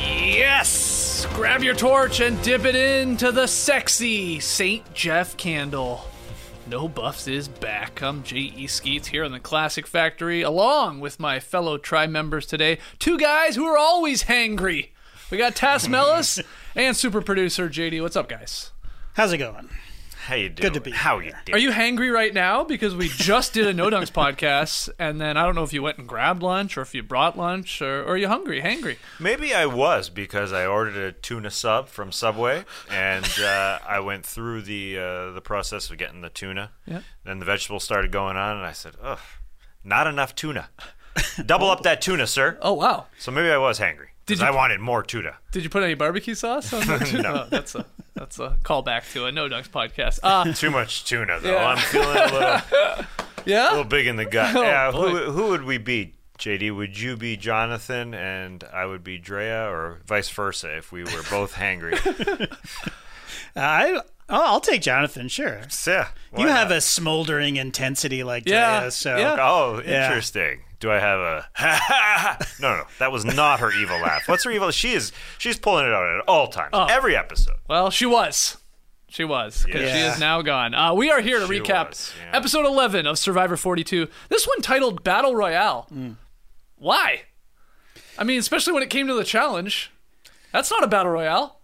Yes! Grab your torch and dip it into the sexy St. Jeff candle. No Buffs is back. I'm J.E. Skeets here in the Classic Factory, along with my fellow tribe members today. Two guys who are always hangry. We got Tas Melas and super producer JD. What's up, guys? How's it going? How you doing? Good to be How here. you doing? Are you hangry right now? Because we just did a No Dunks podcast, and then I don't know if you went and grabbed lunch or if you brought lunch, or, or are you hungry? Hangry? Maybe I was because I ordered a tuna sub from Subway, and uh, I went through the uh, the process of getting the tuna. Yeah. Then the vegetables started going on, and I said, "Ugh, not enough tuna. Double up that tuna, sir." Oh wow! So maybe I was hangry Did because you- I wanted more tuna. Did you put any barbecue sauce on that? No. Oh, that's a that's a callback to a No Dunks podcast. Uh, Too much tuna, though. Yeah. I'm feeling a little, yeah? a little big in the gut. Oh, yeah. Who, who would we be? JD, would you be Jonathan and I would be Drea, or vice versa if we were both hangry? I oh, I'll take Jonathan. Sure. yeah. why You have a smoldering intensity like Yeah, Drea, so yeah. Oh, Yeah. interesting. Do I have a No, no, that was not her evil laugh. What's her evil? She is she's pulling it out at all times. Oh. Every episode. Well, she was. She was, because she is now gone. Uh, we are here to She recap was, yeah. episode 11 of Survivor 42. This one titled Battle Royale. Mm. Why? I mean, especially when it came to the challenge. That's not a Battle Royale.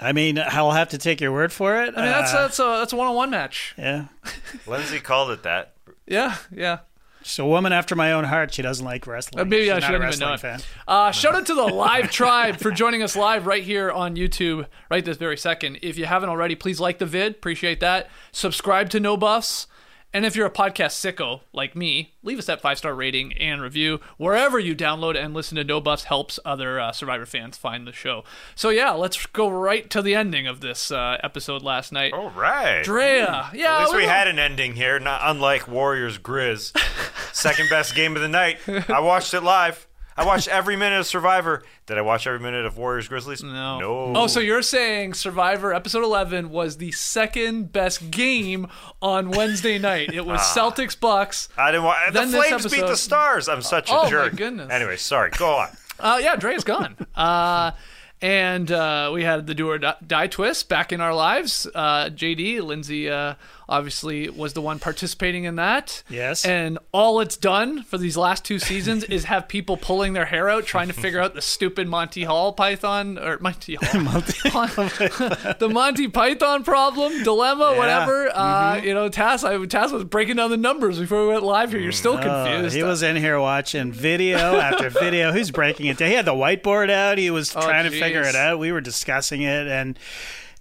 I mean, I'll have to take your word for it. I mean, that's, Uh, that's, a, that's a one on one match. yeah. Lindsay called it that. Yeah, yeah. She's a woman after my own heart. She doesn't like wrestling. Uh, maybe She's I shouldn't have wrestling known. fan. Uh, shout out to the live tribe for joining us live right here on YouTube right this very second. If you haven't already, please like the vid. Appreciate that. Subscribe to No Buffs. And if you're a podcast sicko like me, leave us that five star rating and review wherever you download and listen to No Buffs. Helps other uh, Survivor fans find the show. So yeah, let's go right to the ending of this uh, episode last night. All right. Drea, yeah, At least we were- had an ending here, not unlike Warriors Grizz. Second best game of the night. I watched it live. I watched every minute of Survivor. Did I watch every minute of Warriors Grizzlies? No. No. Oh, so you're saying Survivor episode 11 was the second best game on Wednesday night. It was Celtics Bucks. I didn't watch. The Flames beat the Stars. I'm such a Oh, my jerk. goodness. Anyway, sorry. Go on. Uh, yeah, Dre is gone. Uh, and uh, we had the do or die- die twist back in our lives. Uh, JD, Lindsay, uh, obviously was the one participating in that. Yes. And all it's done for these last two seasons is have people pulling their hair out trying to figure out the stupid Monty Hall Python or Monty Hall, the Monty Python problem, dilemma, whatever. Uh, you know, Tas, I, Tas was breaking down the numbers before we went live here. You're still Oh, confused. he was in here watching video after video. He's breaking it down. He had the whiteboard out. He was Oh, trying to figure it out. We were discussing it, and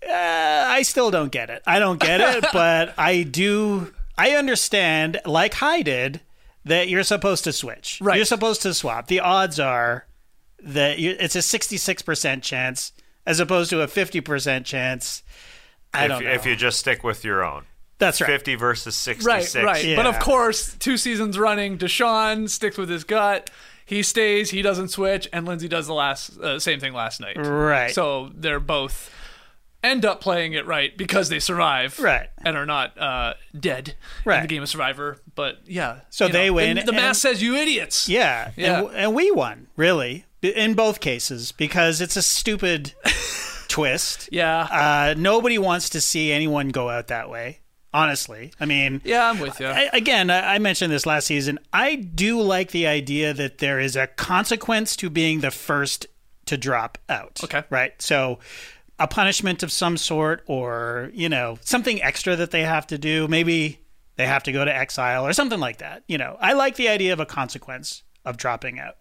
uh, I still don't get it. I don't get it, but I do. I understand, like I did, that you're supposed to switch. Right. You're supposed to swap. The odds are that you, it's a 66% chance as opposed to a 50% chance. I if, don't know. if you just stick with your own. That's right. 50 versus 66. Right, right. Yeah. But of course, two seasons running, Deshawn sticks with his gut. He stays. He doesn't switch, and Lindsay does the last uh, same thing last night. Right. So they're both end up playing it right because they survive, Right. and are not uh, dead in the game of Survivor. But yeah, So they know, win, The, the math says you idiots. Yeah, Yeah. And, and we won, really, in both cases, because it's a stupid twist. Yeah. Uh, nobody wants to see anyone go out that way, honestly. I mean, Yeah, I'm with you. I, again, I mentioned this last season. I do like the idea that there is a consequence to being the first to drop out. Okay. Right. So a punishment of some sort or, you know, something extra that they have to do. Maybe they have to go to exile or something like that. You know, I like the idea of a consequence of dropping out.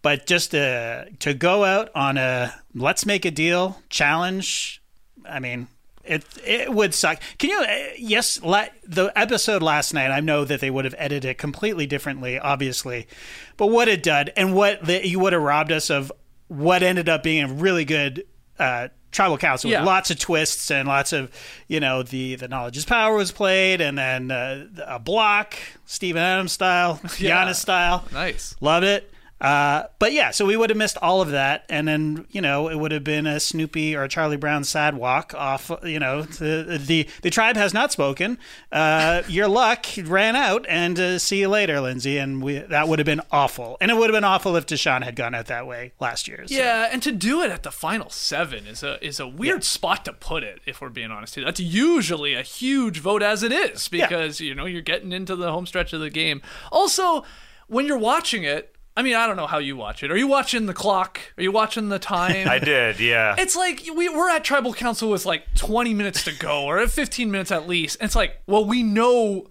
But just to, to go out on a let's make a deal challenge, I mean, it it would suck. Can you? uh, Yes, la- the episode last night. I know that they would have edited it completely differently, obviously, but what it did And what the, you would have robbed us of what ended up being a really good uh, tribal council Yeah. with lots of twists and lots of you know the the knowledge is power was played, and then uh, a block, Steven Adams style, Yeah. Giannis style. Nice. Love it. Uh, but yeah, so we would have missed all of that, and then you know it would have been a Snoopy or a Charlie Brown sad walk off. You know, the the, the tribe has not spoken. Uh, your luck ran out, and uh, see you later, Lindsay. And we that would have been awful, and it would have been awful if Deshawn had gone out that way last year. so. Yeah, and to do it at the final seven is a is a weird spot to put it. If we're being honest, that's usually a huge vote as it is because you know you're getting into the home stretch of the game. Also, when you're watching it, I mean, I don't know how you watch it. Are you watching the clock? Are you watching the time? I did, yeah. It's like we, we're at tribal council with like 20 minutes to go or 15 minutes at least. And it's like, well, we know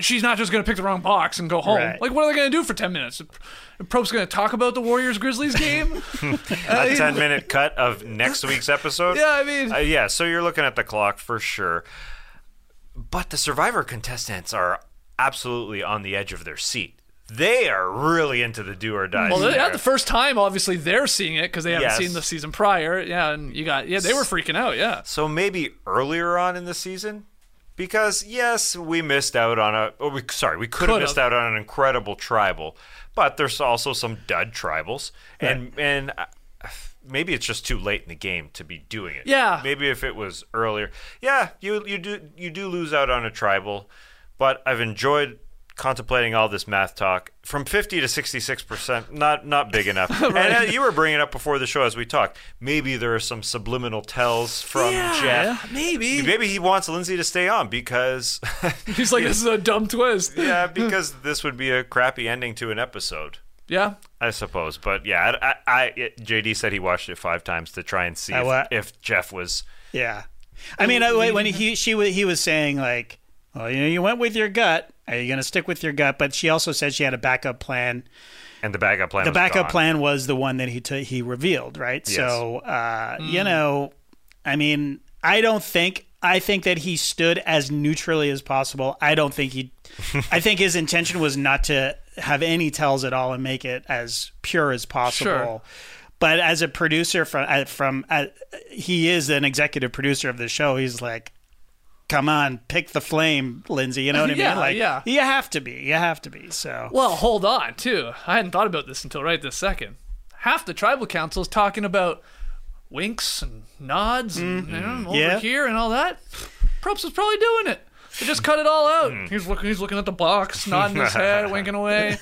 she's not just going to pick the wrong box and go home. Right. Like, what are they going to do for 10 minutes? Probst's going to talk about the Warriors Grizzlies game? a 10 minute cut of next week's episode. Yeah, I mean- Uh, yeah, so you're looking at the clock for sure. But the Survivor contestants are absolutely on the edge of their seat. They are really into the do or die. Well, scenario. yeah, the first time, obviously, they're seeing it because they haven't Yes. seen the season prior. Yeah, and you got, yeah, they were freaking out. Yeah. So maybe earlier on in the season, because yes, we missed out on a. Or we sorry, we could have Could've. missed out on an incredible tribal, but there's also some dud tribals, and and uh, maybe it's just too late in the game to be doing it. Yeah. Maybe if it was earlier, yeah, you you do you do lose out on a tribal, but I've enjoyed contemplating all this math talk from 50 to 66 percent not not big enough and uh, you were bringing up before the show as we talked maybe there are some subliminal tells from jeff maybe. Maybe he wants Lindsay to stay on because, He's like, this is a dumb twist. yeah, because this would be a crappy ending to an episode, Yeah. I suppose. But yeah, I, I, I JD said he watched it five times to try and see Uh, if, what? if Jeff was. Yeah, I mean, I, when he she he was saying like, well, you know, you went with your gut. Are you going to stick with your gut? But she also said she had a backup plan. And the backup plan. The was backup gone. plan was the one that he t- he revealed, right? Yes. So, uh, you know, I mean, I don't think I think that he stood as neutrally as possible. I don't think he. I think his intention was not to have any tells at all and make it as pure as possible. Sure. But as a producer from uh, from uh, he is an executive producer of the show. He's like, come on, pick the flame, Lindsay. You know what I Yeah, mean? Like, yeah. you have to be. You have to be. So. Well, hold on, too. I hadn't thought about this until right this second. Half the tribal council is talking about winks and nods and mm-hmm. you know, over Yeah. here and all that. Probst was probably doing it. They just cut it all out. He's looking. He's looking at the box, nodding his head, winking away.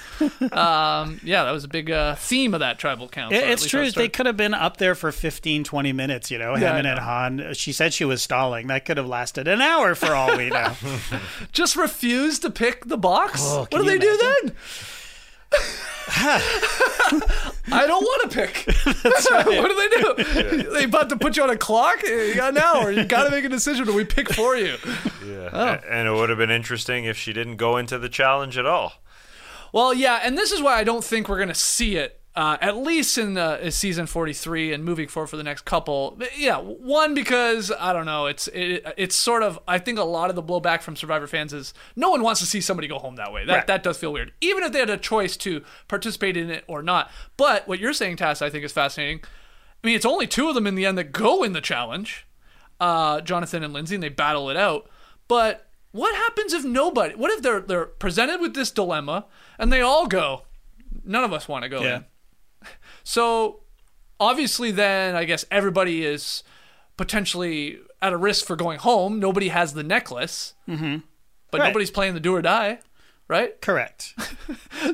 Um, yeah, that was a big uh, theme of that tribal council. It- at it's least true. I They could have been up there for 15, 20 minutes, you know, Yeah, I Hammond and. Han. She said she was stalling. That could have lasted an hour for all we know. just refuse to pick the box. Oh, what can do they you do then? I don't want to pick. what do they do? They about to put you on a clock. You got an hour. You got to make a decision, Do we pick for you. Yeah. Oh. And it would have been interesting if she didn't go into the challenge at all. Well, yeah, and this is why I don't think we're going to see it. Uh, at least in uh, season 43 and moving forward for the next couple. Yeah one because i don't know it's it, it's sort of i think a lot of the blowback from survivor fans is no one wants to see somebody go home that way. That, Right. that does feel weird. Even if they had a choice to participate in it or not. But what you're saying Tas, i think is fascinating. I mean it's only two of them in the end that go in the challenge. Uh, jonathan and lindsay and they battle it out. But what happens if nobody what if they're they're presented with this dilemma and they all go? None of us want to go Yeah. in so obviously then I guess everybody is potentially at a risk for going home. Nobody has the necklace, mm-hmm. but Right. nobody's playing the do or die, right? Correct.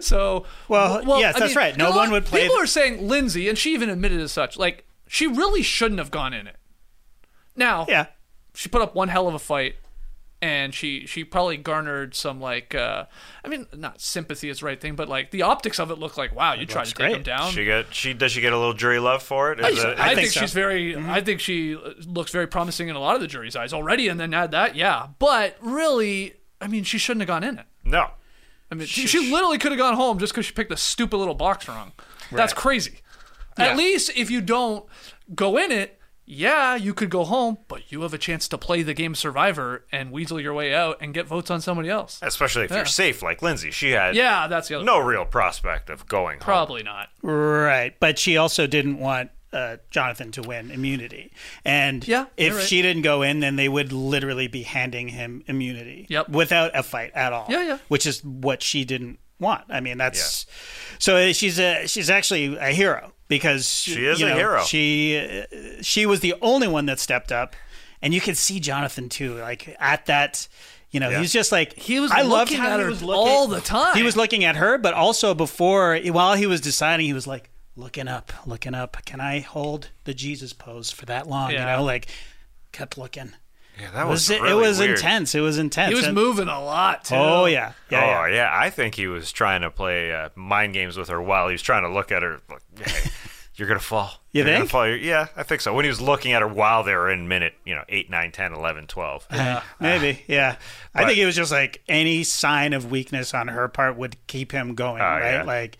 So, Well, yes, that's right. No one would play People the- are saying Lindsay, and she even admitted as such. Like she really shouldn't have gone in it. Now, Yeah. she put up one hell of a fight and she she probably garnered some like uh i mean not sympathy is the right thing but like the optics of it look like wow you tried to looks take him down She get she does she get a little jury love for it? I, Is it- I think, think so. she's very Mm-hmm. i think she looks very promising in a lot of the jury's eyes already and then add that yeah but really i mean she shouldn't have gone in it no. i mean she, she literally could have gone home just because she picked a stupid little box wrong that's crazy Yeah. at least if you don't go in it yeah, you could go home, but you have a chance to play the game Survivor and weasel your way out and get votes on somebody else. Especially if Yeah. you're safe, like Lindsay. She had Yeah, that's the other. no real prospect of going home. probably not. Right, but she also didn't want uh, Jonathan to win immunity, and Yeah, if right. she didn't go in, then they would literally be handing him immunity, Yep. without a fight at all. Yeah, yeah. which is what she didn't want. I mean, that's so she's a she's actually a hero because She is you a hero. She uh, she was the only one that stepped up, and you could see Jonathan too, like at that. You know, Yeah. he's just like He was I loved how at he her was looking, all the time. He was looking at her, but also before, while he was deciding, he was like looking up, looking up. Can I hold the Jesus pose for that long? Yeah. You know, like kept looking. Yeah, that It was, was, really it was weird. intense. It was intense. He was And- moving a lot too. Oh yeah, yeah, oh yeah. yeah, I think he was trying to play uh, mind games with her while he was trying to look at her. Like, hey, you're gonna fall. You You're gonna think? fall. Yeah, I think so. When he was looking at her while they were in minute, you know, 8, 9, 10, 11, 12. Maybe, yeah. I think it was just like any sign of weakness on her part would keep him going, right? yeah. Like,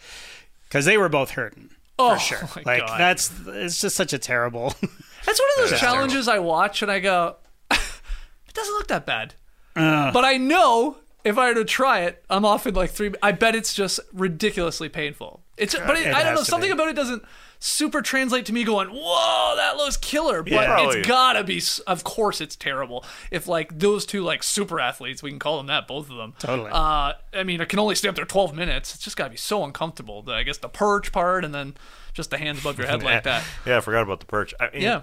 because they were both hurting. Oh, for sure. my like God. that's it's just such a terrible. That's one of those That's challenges I watch and I go, it doesn't look that bad. but I know if I were to try it, I'm off in like three. I bet it's just ridiculously painful. It's but it, It I don't know something be. about it doesn't super translate to me going, whoa, that looks killer. But Yeah. It's gotta be. Of course, it's terrible. If like those two like super athletes, we can call them that, both of them. Totally. Uh, I mean, it can only stay up there 12 minutes. It's just gotta be so uncomfortable. The, I guess the perch part and then just the hands above your head like that. Yeah, I forgot about the perch. I mean, Yeah.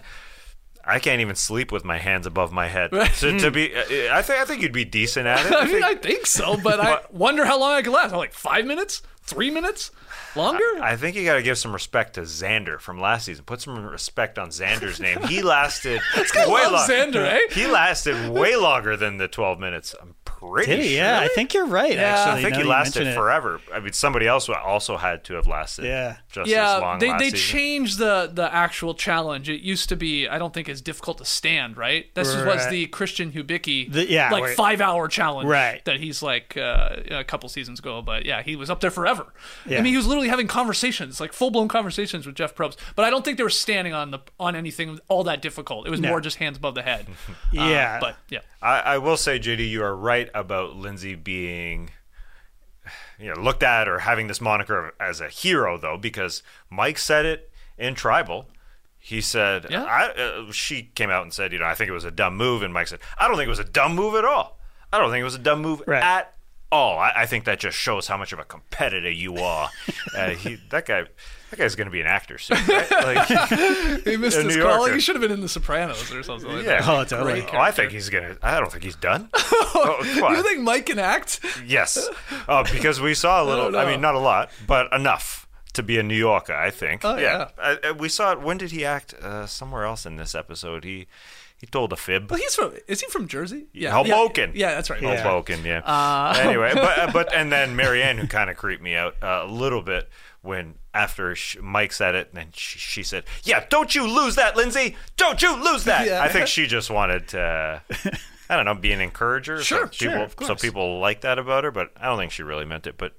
I can't even sleep with my hands above my head. to, to be, hmm. I think I think you'd be decent at it. I mean, think- I think so, but I wonder how long I could last. I'm Like five minutes, three minutes, longer. I think you got to give some respect to Xander from last season. Put some respect on Xander's name. He lasted I way love longer. Xander, eh? He lasted way longer than the 12 minutes. I'm pretty Did he? sure. Yeah, I think you're right. Yeah, actually, I think now he lasted forever. I mean, somebody else also had to have lasted Yeah. just as yeah, long they last they season. changed the the actual challenge. It used to be, I don't think, as difficult to stand. Right? This was the Christian Hubicki, The- yeah, like where- five hour challenge, Right. That he's like uh, a couple seasons ago, but yeah, he was up there forever. Yeah. I mean, he was literally having conversations, like full blown conversations with Jeff Probst. But I don't think they were standing on the on anything all that difficult. It was No. more just hands above the head. Yeah. Uh, but yeah. I, I will say, JD, you are right about Lindsay being, you know, looked at or having this moniker as a hero, though, because Mike said it in Tribal. He said, Yeah. I, uh, she came out and said, you know, I think it was a dumb move. And Mike said, I don't think it was a dumb move at all. I don't think it was a dumb move Right. at all. I, I think that just shows how much of a competitor you are. uh, he, that guy, that guy's going to be an actor soon, right? Like, He missed his New calling. Yorker. He should have been in The Sopranos or something like yeah. that. Oh, totally. Oh, I think he's gonna. I don't think he's done. oh. You think Mike can act? Yes, uh, because we saw a little. don't I, mean, not a lot, but enough to be a New Yorker. I think. Oh, yeah. Uh, uh, we saw it. When did he act? Uh, somewhere else in this episode. He he told a fib. Well, he's from. Is he from Jersey? Yeah, Hoboken. Yeah, yeah that's right. Yeah. Hoboken. Yeah. anyway, but uh, but and then Maryanne, who kind of creeped me out uh, a little bit when after sh Mike said it, and then she, she said, "Yeah, don't you lose that, Lindsay! Don't you lose that!" Yeah. I think she just wanted to. I don't know, be an encourager. Sure, so sure, people, of so people like that about her, but I don't think she really meant it. But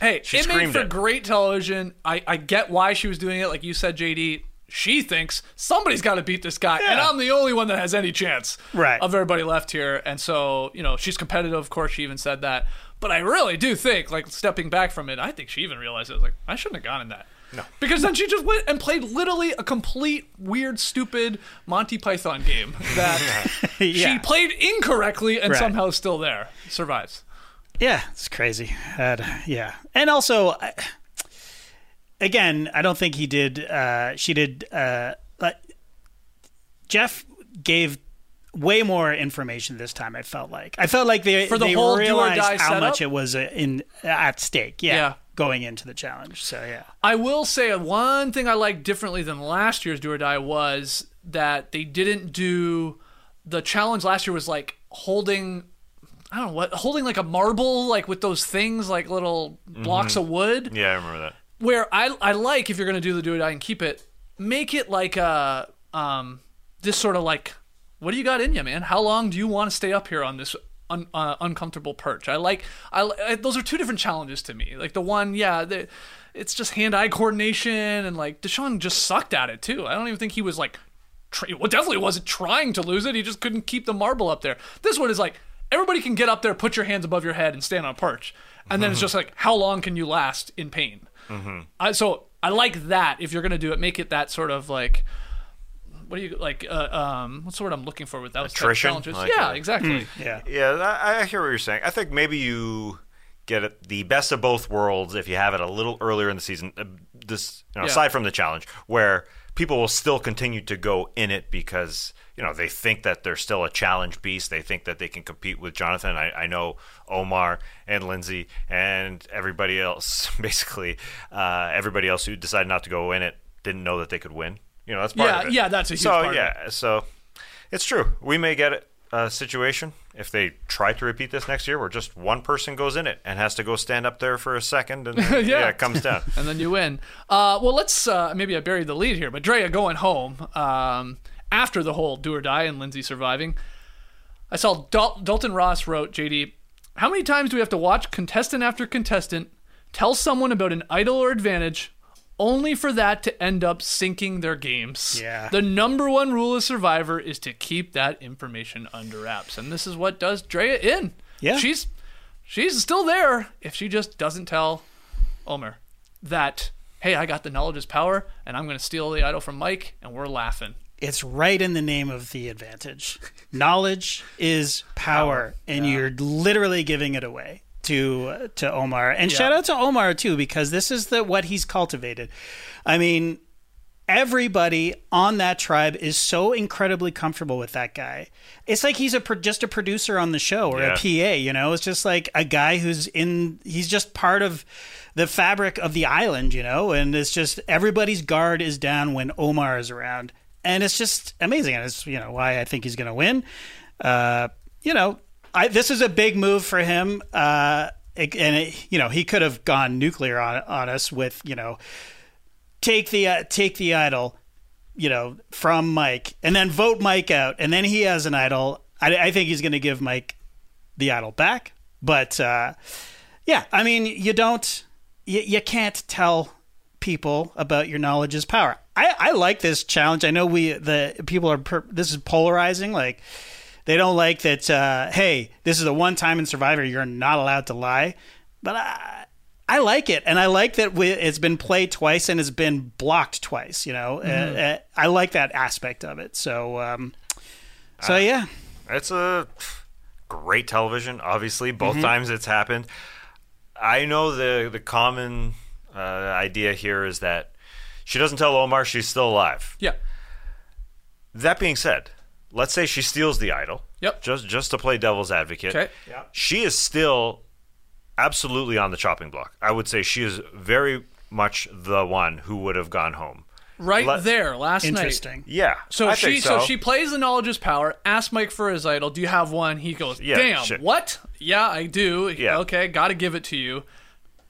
Hey, She it made for it. great television. I, I get why she was doing it. Like you said, JD, she thinks somebody's got to beat this guy, and I'm the only one that has any chance Right. of everybody left here. And so, you know, she's competitive. Of course, she even said that. But I really do think, like, stepping back from it, I think she even realized it was like, I shouldn't have gone in that. No. Because then she just went and played literally a complete, weird, stupid Monty Python game that she played incorrectly and Right. somehow still there. Survives. Yeah, it's crazy. Uh, yeah, and also, I- again, I don't think he did. Uh, she did. Uh, but Jeff gave way more information this time. I felt like I felt like they For the they whole do or realized die how setup? much it was uh, in at stake. Yeah, Yeah. going into the challenge. So yeah, I will say one thing I liked differently than last year's Do or Die was that they didn't do the challenge last year was like holding I don't know what holding like a marble like with those things like little blocks of wood Yeah, I remember that. Where I I like if you're gonna do the do or die and keep it make it like a um this sort of like what do you got in you man? How long do you want to stay up here on this un, uh, uncomfortable perch? I like I, I those are two different challenges to me. Like the one yeah the, it's just hand eye coordination and like Deshawn just sucked at it too. I don't even think he was like tr- well definitely wasn't trying to lose it. He just couldn't keep the marble up there. This one is like everybody can get up there put your hands above your head and stand on a perch. And then it's just like how long can you last in pain I, so I like that. If you're gonna do it, make it that sort of like, what do you like? Uh, um, what's the word I'm looking for with those type Attrition? challenges? Like, yeah, uh, exactly. yeah. Yeah, I, I hear what you're saying. I think maybe you get it, the best of both worlds if you have it a little earlier in the season. uh, This, you know, Yeah. aside from the challenge, where people will still continue to go in it because you know they think that they're still a challenge beast. They think that they can compete with Jonathan. I, I know Omar and Lindsay and everybody else. Basically, uh, everybody else who decided not to go in it didn't know that they could win. You know, that's part Yeah, of it. yeah, that's a huge so, part of yeah, so it's true. We may get it, a situation if they try to repeat this next year where just one person goes in it and has to go stand up there for a second and then, Yeah. yeah. it comes down. and then you win. Uh, well, let's uh, maybe I buried the lead here, but Drea going home um, after the whole do or die and Lindsay surviving. I saw Dal- Dalton Ross wrote JD, how many times do we have to watch contestant after contestant tell someone about an idol or advantage? Only for that to end up sinking their games. Yeah. The number one rule of Survivor is to keep that information under wraps, and this is what does Drea in. Yeah. she's she's still there if she just doesn't tell Omar that, hey, I got the knowledge is power, and I'm going to steal the idol from Mike, and we're laughing. It's right in the name of the advantage. Knowledge is power, and you're literally giving it away to to Omar. And shout out to Omar too, because this is the what he's cultivated. I mean, everybody on that tribe is so incredibly comfortable with that guy. It's like he's a pro- just a producer on the show or a PA. You know, it's just like a guy who's in. He's just part of the fabric of the island. You know, and it's just everybody's guard is down when Omar is around, and it's just amazing. And it's you know why I think he's going to win. Uh, you know, I, this is a big move for him. Uh, and it, you know, he could have gone nuclear on on us with you know take the uh, take the idol, you know, from Mike, and then vote Mike out, and then he has an idol. I, I think he's going to give Mike the idol back, but uh, yeah, I mean, you don't, you, you can't tell people about your knowledge is power. I, I like this challenge. I know we the people are per, this is polarizing. Like they don't like that. Uh, hey, this is the one time in Survivor you're not allowed to lie, but I I like it, and I like that we, it's been played twice and it's been blocked twice. You know, uh, uh, I like that aspect of it. So um, so yeah, It's a great television. Obviously, both Mm-hmm. times it's happened. I know the the common uh, idea here is that she doesn't tell Omar she's still alive. Yeah. That being said, let's say she steals the idol. Yep. Just just to play devil's advocate. Okay. She is still absolutely on the chopping block. I would say she is very much the one who would have gone home. Right Let- there, last night. interesting. Yeah. So I she think so. so. she plays the knowledge is power. Asks Mike for his idol. Do you have one? He goes, Yeah, Damn, shit. what? Yeah, I do. Yeah. Okay, got to give it to you.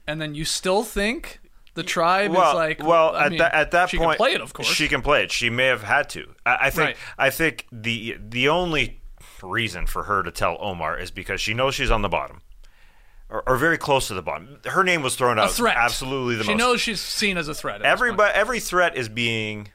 And then you still think the tribe well, is like, well, I at mean, that at that she point, can play it, of course. She can play it. She may have had to. I, I think. Right. I think the the only reason for her to tell Omar is because she knows she's on the bottom, or, or very close to the bottom. Her name was thrown a out. threat. Absolutely, the she most. She knows she's seen as a threat. at this point. Everybody, every threat is being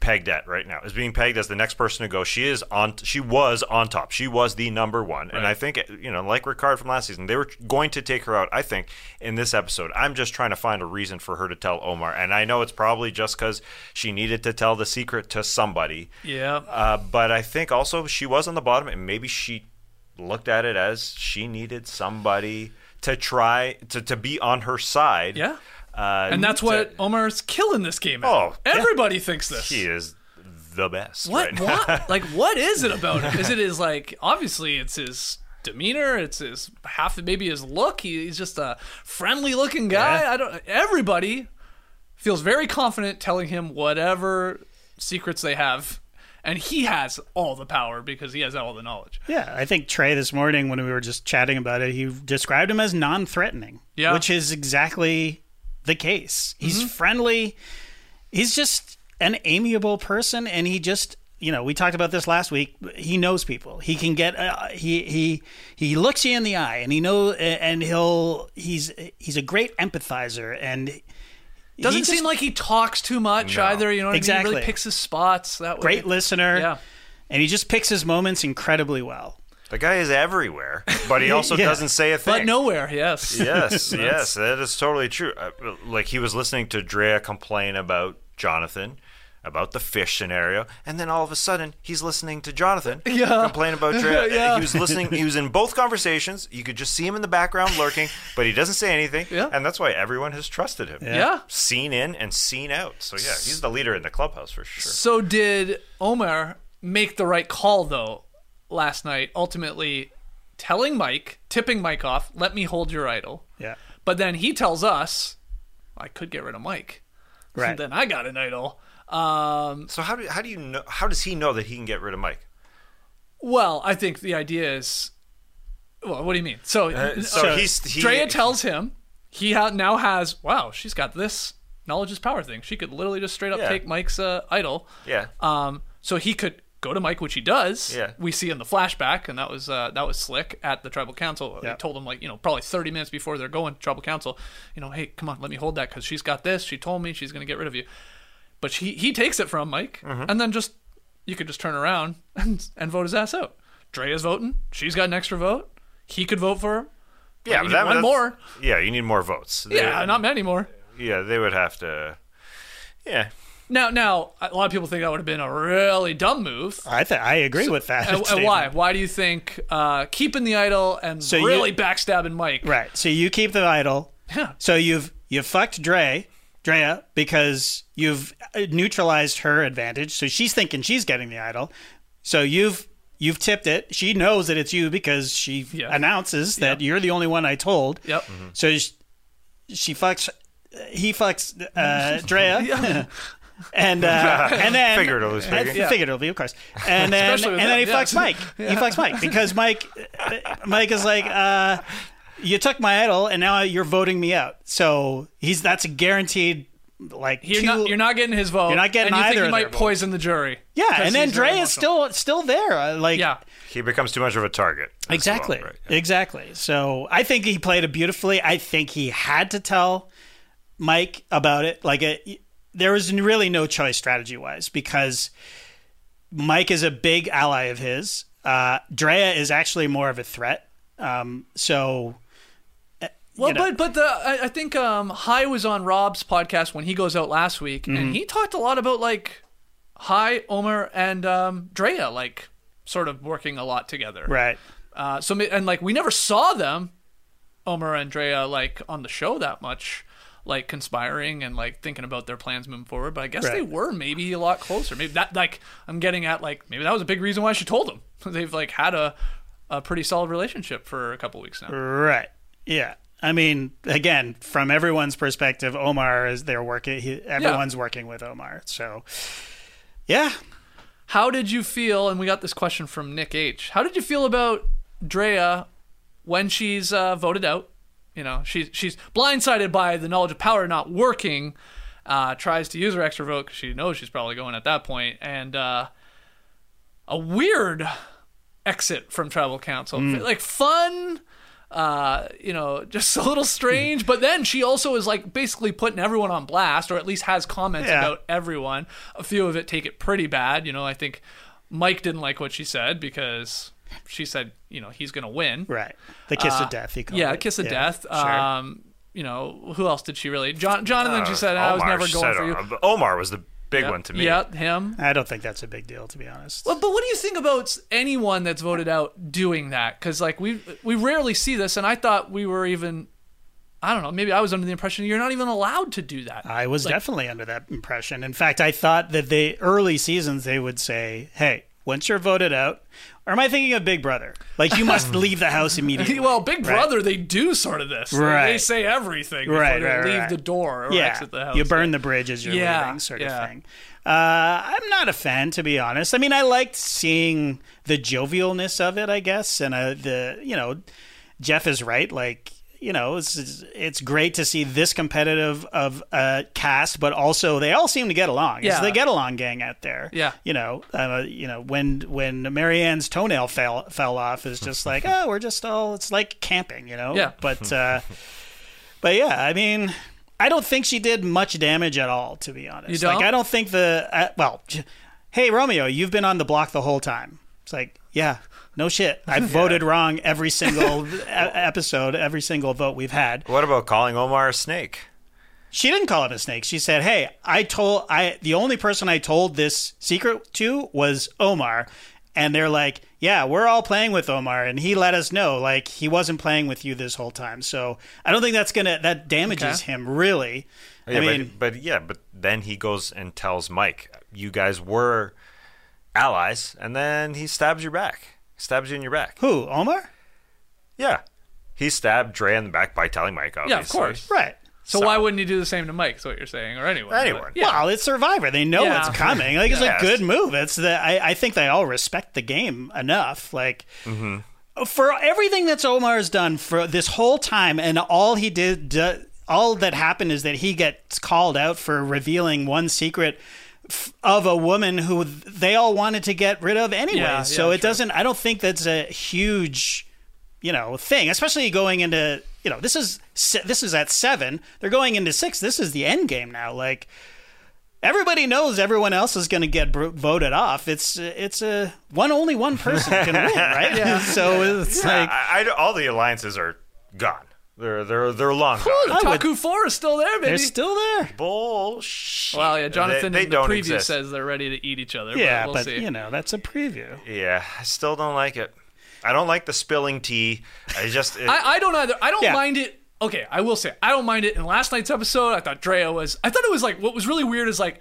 pegged at right now. Is being pegged as the next person to go. She is on. She was on top. She was the number one. And I think you know, like Ricard from last season, they were going to take her out. I think in this episode, I'm just trying to find a reason for her to tell Omar, and I know it's probably just because she needed to tell the secret to somebody. Yeah. Uh, but I think also she was on the bottom, and maybe she looked at it as she needed somebody to try to, to be on her side. Yeah. Uh, and that's to- what Omar's killing this game at. Oh, yeah. Everybody thinks this. he is the best. What? right? What? like, what is it about him? Is it his like? Obviously, it's his demeanor. It's his half, maybe his look. He, he's just a friendly-looking guy. I don't. Everybody feels very confident telling him whatever secrets they have, and he has all the power because he has all the knowledge. Yeah, I think Trey this morning when we were just chatting about it, he described him as non-threatening. Yeah. which is exactly the case. He's Mm-hmm. friendly. He's just an amiable person, and he just. You know, we talked about this last week. He knows people. He can get. Uh, he he he looks you in the eye, and he know. And he'll. He's he's a great empathizer, and Doesn't just- seem like he talks too much No. either. You know, what I mean? he Exactly. really picks his spots. That way. great listener. Yeah. and he just picks his moments incredibly well. The guy is everywhere, but he also Yeah. doesn't say a thing. But nowhere. Yes. yes, yes, that is totally true. Uh, like he was listening to Drea complain about Jonathan, about the fish scenario, and then all of a sudden he's listening to Jonathan Yeah. complain about Drea. Yeah. He was listening. He was in both conversations. You could just see him in the background lurking, but he doesn't say anything. Yeah. and that's why everyone has trusted him. Yeah. Seen in and seen out. So yeah, he's the leader in the clubhouse for sure. So did Omar make the right call though last night? Ultimately, telling Mike, tipping Mike off, let me hold your idol. Yeah. But then he tells us, I could get rid of Mike. Right. then I got an idol. Um, So how do how do you know? How does he know that he can get rid of Mike? well, I think the idea is. Well, what do you mean? So, Uh, so so he's- he- Drea tells him he ha- now has wow, she's got this knowledge is power thing. She could literally just straight up Yeah. take Mike's uh, idol. Yeah. Um, so he could go to Mike, which he does. Yeah. We see in the flashback, and that was uh, that was slick at the tribal council. They Yeah. told him like you know probably 30 minutes before they're going to tribal council, you know, hey, come on, let me hold that because she's got this. She told me she's going to get rid of you, but he he takes it from Mike, Mm-hmm. and then just you could just turn around and and vote his ass out. Drea's voting. She's got an extra vote. He could vote for her. Yeah, that, one more. Yeah, you need more votes. Yeah, not many more. Yeah, they would have to. Yeah, Now, now, a lot of people think that would have been a really dumb move. I th- I agree with that. And, and why? Why do you think uh, keeping the idol and So you- really backstabbing Mike? Right. So you keep the idol. Yeah. So you've you fucked Dre, Drea because you've uh, neutralized her advantage. So she's thinking she's getting the idol. So you've you've tipped it. She knows that it's you because she Yeah. announces that you're the only one I told. Yep. So she, she fucks. He fucks uh, Drea. And uh, and then Figuratively speaking. Uh, figuratively, of course. And then and with then he them, fucks yeah. Mike. He fucks Mike because Mike uh, Mike is like, uh, you took my idol and now you're voting me out. So he's that's a guaranteed like You're two- not, you're not getting his vote. You're not getting and you either think of he might votes. poison the jury. yeah, 'Cause and then Dre is still still there. uh, Like Yeah. he becomes too much of a target. as well, Exactly. right? Exactly. So I think he played it beautifully. I think he had to tell Mike about it. Like it, there was really no choice strategy wise because Mike is a big ally of his. Uh, Drea is actually more of a threat. Um, so Well, you know. but but the I, I think um, Hai was on Rob's podcast when he goes out last week, Mm-hmm. and he talked a lot about like Hai, Omar, and um, Drea like sort of working a lot together. right. Uh, so and like we never saw them, Omar and Drea, like on the show that much, like conspiring and like thinking about their plans moving forward. But I guess they were maybe a lot closer. Maybe that like I'm getting at like maybe that was a big reason why she told him. They've like had a a pretty solid relationship for a couple weeks now. Right. Yeah. I mean, again, from everyone's perspective, Omar is they're working. He, everyone's working with Omar. So, yeah, How did you feel? And we got this question from Nick H. How did you feel about Drea when she's uh, voted out? You know, she's she's blindsided by the knowledge of power not working. Uh, tries to use her extra vote because she knows she's probably going at that point, and uh, a weird exit from tribal council, like fun. Uh, you know, just a little strange, but then she also is like basically putting everyone on blast, or at least has comments Yeah. about everyone. A few of it take it pretty bad. You know, I think Mike didn't like what she said because she said, you know, he's going to win. right. The kiss of death. He called Uh, Yeah, it. kiss of death. Sure. Um, you know, who else did she really? John, Jonathan, she Uh, said, I was Omar never going said- for you. uh, Omar was the big yeah. one to me. Yeah, him. I don't think that's a big deal, to be honest. But, but what do you think about anyone that's voted out doing that? Because like we we rarely see this, and I thought we were even I don't know. Maybe I was under the impression you're not even allowed to do that. I was Like- definitely under that impression. In fact, I thought that the early seasons they would say, "Hey, once you're voted out," or am I thinking of Big Brother? Like you must leave the house immediately. well, Big Right. Brother, they do sort of this. They- They, say everything before Right, right, leave right. the door or yeah, exit the house. you burn the bridge as you're Yeah, leaving, sort yeah. of thing. Uh, I'm not a fan, to be honest. I mean, I liked seeing the jovialness of it, I guess, and uh, the you know, Jeff is right. Like you know, it's it's great to see this competitive of a cast, but also they all seem to get along. It's Yeah. the get along gang out there. Yeah. you know, uh, you know when when Maryanne's toenail fell fell off is just like oh we're just all it's like camping, you know. Yeah. but. uh but yeah, I mean, I don't think she did much damage at all, to be honest. You don't? Like, I don't think the uh, well, j- hey Romeo, you've been on the block the whole time. It's like, yeah, no shit. I voted wrong every single e- episode, every single vote we've had. What about calling Omar a snake? She didn't call him a snake. She said, "Hey, I told I the only person I told this secret to was Omar." And they're like, "Yeah, we're all playing with Omar and he let us know like he wasn't playing with you this whole time." So, I don't think that's going to that damages Okay. him really. Oh, yeah, I mean, but, but yeah, but then he goes and tells Mike, "You guys were allies," and then he stabs your back, stabs you in your back. who? Omar? Yeah, he stabbed Dre in the back by telling Mike. Obviously. Yeah, of course. Right. So, So- why wouldn't he do the same to Mike? Is what you're saying, or anyone? Anyone. But- yeah. Well, it's Survivor. They know Yeah. what's coming. Like it's Yes. a good move. It's the I, I think they all respect the game enough. Like Mm-hmm. for everything that's Omar's done for this whole time, and all he did, do, all that happened is that he gets called out for revealing one secret f- of a woman who they all wanted to get rid of anyway. Yeah, so yeah, it true. doesn't. I don't think that's a huge you know thing especially going into you know this is this is at seven they're going into six this is the end game now like everybody knows everyone else is going to get bro- voted off it's it's a one only one person can win right Yeah. so it's Yeah, like I, I- all the alliances are gone. They're they're they're long Ooh, gone. the I would- Taku Four is still there, baby. they're still there Bullshit. well, yeah. Jonathan They, they in the don't preview exist. says they're ready to eat each other. yeah but, but we'll see. you know that's a preview Yeah, I still don't like it. I don't like the spilling tea. I just it, I, I don't either. I don't Yeah. mind it. Okay, I will say I don't mind it. In last night's episode, I thought Drea was. I thought it was like what was really weird is like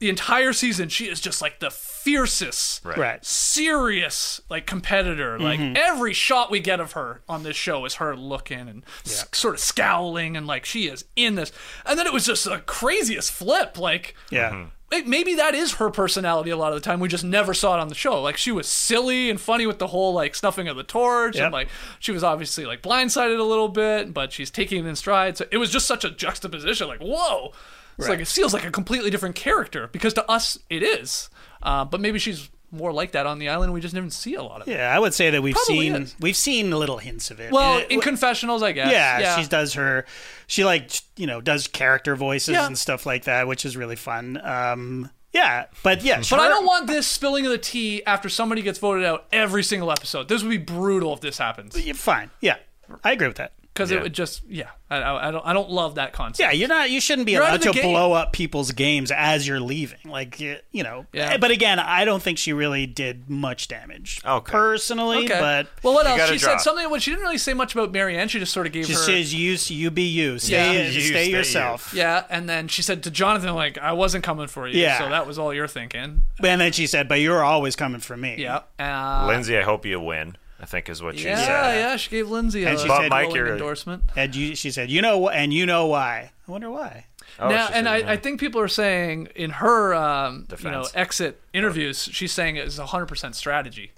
the entire season she is just like the fiercest, Right. right serious like competitor. Like mm-hmm. every shot we get of her on this show is her looking and s- sort of scowling and like she is in this. And then it was just the craziest flip. Like yeah mm-hmm. it- maybe that is her personality a lot of the time. We just never saw it on the show. Like she was silly and funny with the whole like snuffing of the torch, Yep. and like she was obviously like blindsided a little bit, but she's taking it in stride. So it was just such a juxtaposition. Like whoa, it's like it feels like a completely different character because to us it is. Uh, but maybe she's more like that on the island. We just didn't see a lot of it. yeah i would say that we've Probably seen is. we've seen little hints of it Well, Uh, in confessionals, I guess. yeah, she does her she like you know does character voices Yeah. and stuff like that which is really fun um yeah but yeah But I don't want this spilling of the tea after somebody gets voted out every single episode. This would be brutal if this happens. fine yeah i agree with that because Yeah. it would just yeah I, I, I don't I don't love that concept. yeah you're not you shouldn't be You're allowed to game. blow up people's games as you're leaving like you, you know Yeah. but again i don't think she really did much damage Okay. personally Okay. but well, what else? She drop. said something. When she didn't really say much about Maryanne, she just sort of gave she her. says you you be you stay, Yeah. You stay stay you. yourself yeah, and then she said to Jonathan, like, I wasn't coming for you. Yeah. So that was all you're thinking. and then she said but you're always coming for me Yeah. Uh, Lindsay, I hope you win. I think is what she yeah, said. yeah. Yeah. She gave Lindsay a And she said- Mike, you're- endorsement. and you, she said you know wh- and you know why i wonder why Oh, now, and said, I, yeah. I think people are saying in her, um, you know, exit interviews, she's saying it is 100% strategy.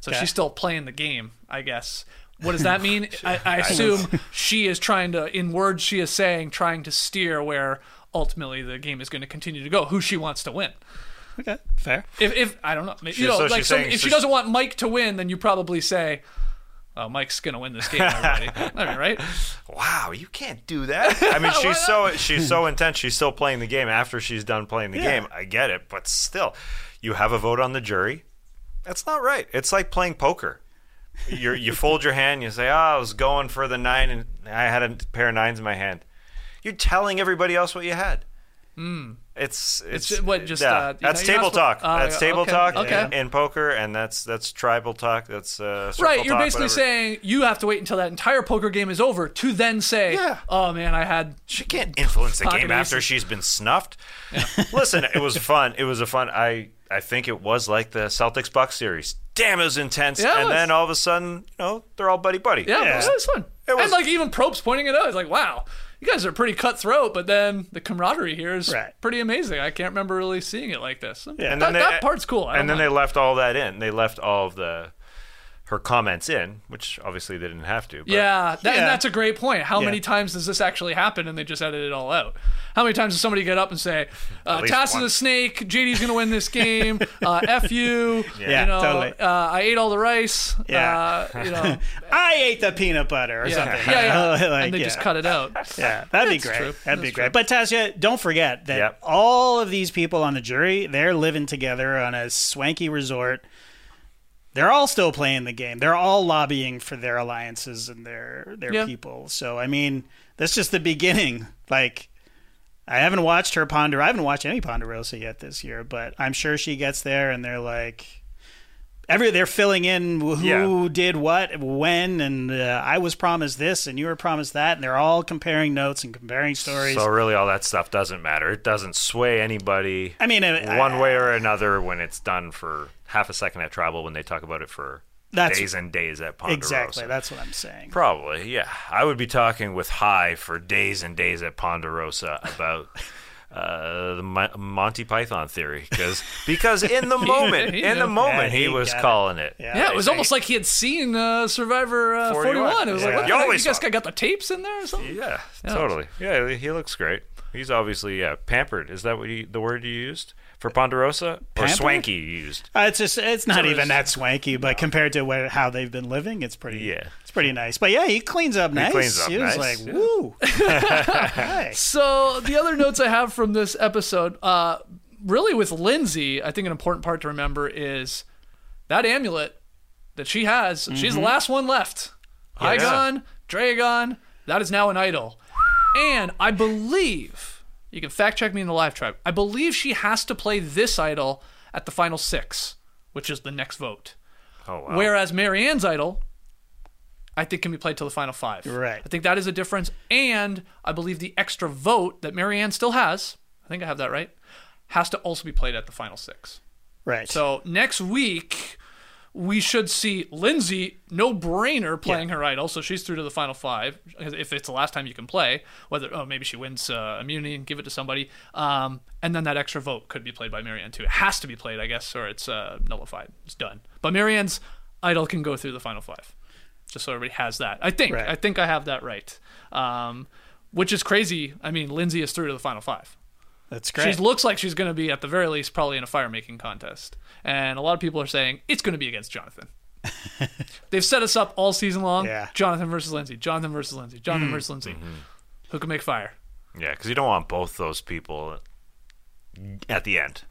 So Okay. she's still playing the game, I guess. What does that mean? I, I assume she is trying to, in words she is saying, trying to steer where ultimately the game is going to continue to go, who she wants to win. Okay fair If, if I don't know, maybe, She- you know, so like some, if so she she- doesn't want Mike to win, then you probably say, "Oh, Mike's going to win this game already." I mean, right? Wow, you can't do that. I mean, she's so she's so intense. She's still playing the game after she's done playing the Yeah. game. I get it, but still, you have a vote on the jury. That's not right. It's like playing poker. You you fold your hand. You say, "Oh, I was going for the nine, and I had a pair of nines in my hand." You're telling everybody else what you had. Hmm. It's it's, It's what, just, yeah. uh, that's know, table talk. uh, that's table okay, talk okay. in, in poker, and that's that's tribal talk. That's uh, Right, you're talk, basically whatever. saying you have to wait until that entire poker game is over to then say, Yeah. "Oh man, I had She can't influence the game after she's been snuffed. Listen, it was fun. It was a fun. I I think it was like the Celtics Bucks series. Damn, it was intense. Yeah, and was. then all of a sudden, you know, they're all buddy buddy. yeah, Yeah. It, was, fun." It was- and like even Probst pointing it out, it's like, "Wow, you guys are pretty cutthroat," but then the camaraderie here is Right. pretty amazing. I can't remember really seeing it like this. Yeah. And that, then they, that part's cool. And don't then they left all that in. They left all of the her comments in, which obviously they didn't have to. But Yeah, that, Yeah. and that's a great point. How Yeah. many times does this actually happen and they just edit it all out? How many times does somebody get up and say, uh, least Tas is a once. snake, JD's going to win this game, uh, F you, Yeah, you know, totally. uh, I ate all the rice, Yeah. uh, you know, I ate the peanut butter or yeah, something. yeah, yeah. Like, and they yeah. just cut it out. Yeah, that'd be That's great. true. That'd be great. true. But Tasha, don't forget that Yep. all of these people on the jury, they're living together on a swanky resort. They're all still playing the game. They're all lobbying for their alliances and their their Yeah. people. So I mean, that's just the beginning. Like I haven't watched her ponder. I haven't watched any Ponderosa yet this year, but I'm sure she gets there and they're like every they're filling in who Yeah. did what when and uh, I was promised this and you were promised that and they're all comparing notes and comparing stories. So really, all that stuff doesn't matter. It doesn't sway anybody I mean, one I- way or another when it's done for half a second at tribal. When they talk about it for That's- days and days at Ponderosa. exactly. That's what I'm saying. Probably, yeah. I would be talking with Hai for days and days at Ponderosa about uh, the Mo- Monty Python theory, because because in the moment, in the moment, Yeah, he he was got it. calling it. Yeah. Yeah, it was almost like he had seen uh, Survivor uh, 41. 41. It was Yeah. like, what You the always You guys got the tapes in there or something? Yeah, totally. Yeah, he looks great. He's obviously yeah pampered. Is that what you, the word you used for Ponderosa or Pampered? swanky? Used. Uh, it's just it's not So even it's- that swanky, but compared to where, how they've been living, it's pretty. Yeah. it's pretty nice. But yeah, he cleans up nice. He cleans up he was nice, like, yeah. woo. Hey. So the other notes I have from this episode, uh, really with Lindsay, I think an important part to remember is that amulet that she has. She's the last one left. Igon, Dragon. That is now an idol, and I believe you can fact check me in the live tribe. I believe she has to play this idol at the final six, which is the next vote. Oh wow. Whereas Maryanne's idol, I think can be played till the final five. Right. I think that is a difference. And I believe the extra vote that Maryanne still has, I think I have that right, has to also be played at the final six. Right. So next week we should see Lindsay, no brainer, playing her idol. So she's through to the final five. If it's the last time you can play, whether oh maybe she wins uh, immunity and give it to somebody, um, and then that extra vote could be played by Maryanne too. It has to be played, I guess, or it's uh, nullified. It's done. But Maryanne's idol can go through the final five. Just so everybody has that. I think. Right. I think I have that right. Um, which is crazy. I mean, Lindsay is through to the final five. That's great. She looks like she's going to be at the very least probably in a fire making contest, and a lot of people are saying it's going to be against Jonathan. They've set us up all season long. Yeah. Jonathan versus Lindsay. Jonathan versus Lindsay. Jonathan hmm. versus Lindsay. Mm-hmm. Who can make fire? Yeah, because you don't want both those people at the end.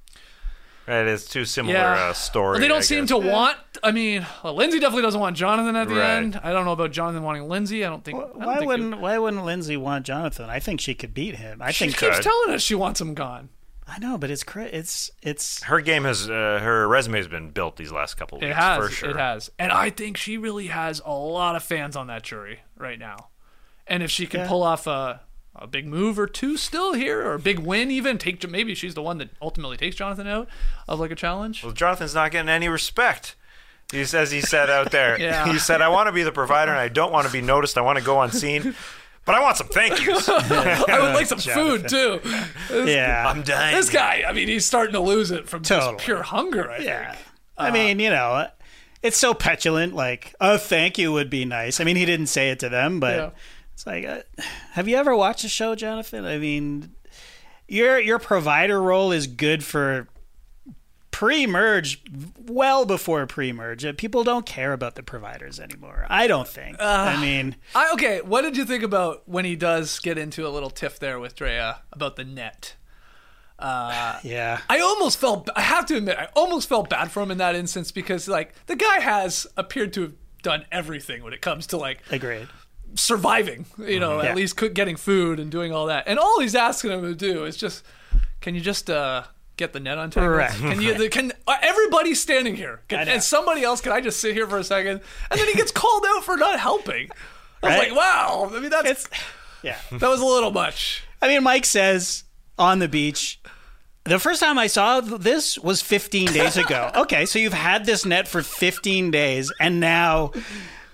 Right, it's too similar Yeah. uh, story. Well, they don't I seem guess. to want. I mean, well, Lindsay definitely doesn't want Jonathan at the Right. end. I don't know about Jonathan wanting Lindsay. I don't think. I don't why think wouldn't Why wouldn't Lindsay want Jonathan? I think she could beat him. I she think. keeps could. telling us she wants him gone. I know, but it's it's it's Her game has uh, her resume has been built these last couple of It weeks has. for sure. It has. And I think she really has a lot of fans on that jury right now. And if she can Yeah. pull off a, a big move or two still here, or a big win even, take maybe she's the one that ultimately takes Jonathan out of like a challenge. Well, Jonathan's not getting any respect. He says he said out there. Yeah. He said, "I want to be the provider, and I don't want to be noticed. I want to go unseen, but I want some thank yous. I would like some food too. yeah. I'm dying." This guy, I mean, he's starting to lose it from Totally. just pure hunger. I Yeah. think. I uh, mean, you know, it's so petulant. Like, oh, thank you would be nice. I mean, he didn't say it to them, but Yeah. It's like, uh, have you ever watched a show, Jonathan? I mean, your your provider role is good for pre-merge, well before pre-merge. Uh, People don't care about the providers anymore. I don't think. I mean, I, okay, what did you think about when he does get into a little tiff there with Drea about the net? yeah. I almost felt I have to admit I almost felt bad for him in that instance because like the guy has appeared to have done everything when it comes to like Agreed. Surviving, you know, Yeah. at least cook, getting food and doing all that. And all he's asking him to do is just can you just uh, get the net untangled? Correct. Can you? Can uh, everybody's standing here? Can, and somebody else? Can I just sit here for a second? And then he gets called out for not helping. I was Right. like, wow. I mean, that's It's yeah. that was a little much. I mean, Mike says on the beach. The first time I saw this was 15 days ago. Okay, so you've had this net for 15 days, and now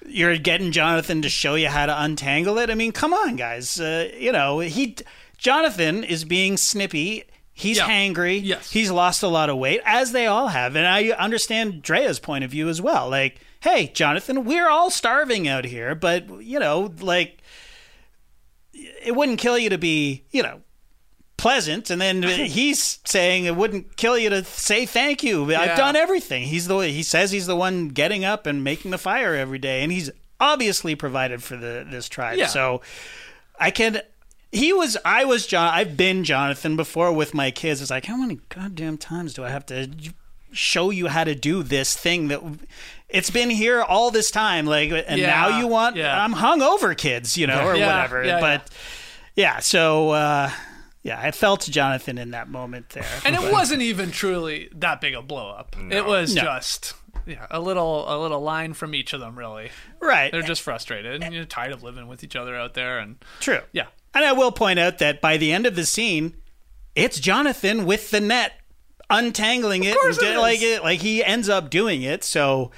you're getting Jonathan to show you how to untangle it. I mean, come on, guys. Uh, you know, he Jonathan is being snippy. He's Yeah. hangry. Yes. He's lost a lot of weight, as they all have. And I understand Drea's point of view as well. Like, hey, Jonathan, we're all starving out here, but, you know, like, it wouldn't kill you to be, you know, pleasant. And then he's saying it wouldn't kill you to say thank you. Yeah. I've done everything. He's the he says he's the one getting up and making the fire every day, and he's obviously provided for the this tribe. Yeah. So I can. He was. I was John. I've been Jonathan before with my kids. It's like how many goddamn times do I have to show you how to do this thing that it's been here all this time like and Yeah, now you want i'm hungover kids you know or whatever but yeah so uh yeah i felt jonathan in that moment there And it wasn't even truly that big a blow up. It was No. just yeah, a little a little line from each of them really. right They're just frustrated and you're tired of living with each other out there and true yeah. and i will point out that by the end of the scene it's jonathan with the net untangling it, course and it like it like he ends up doing it so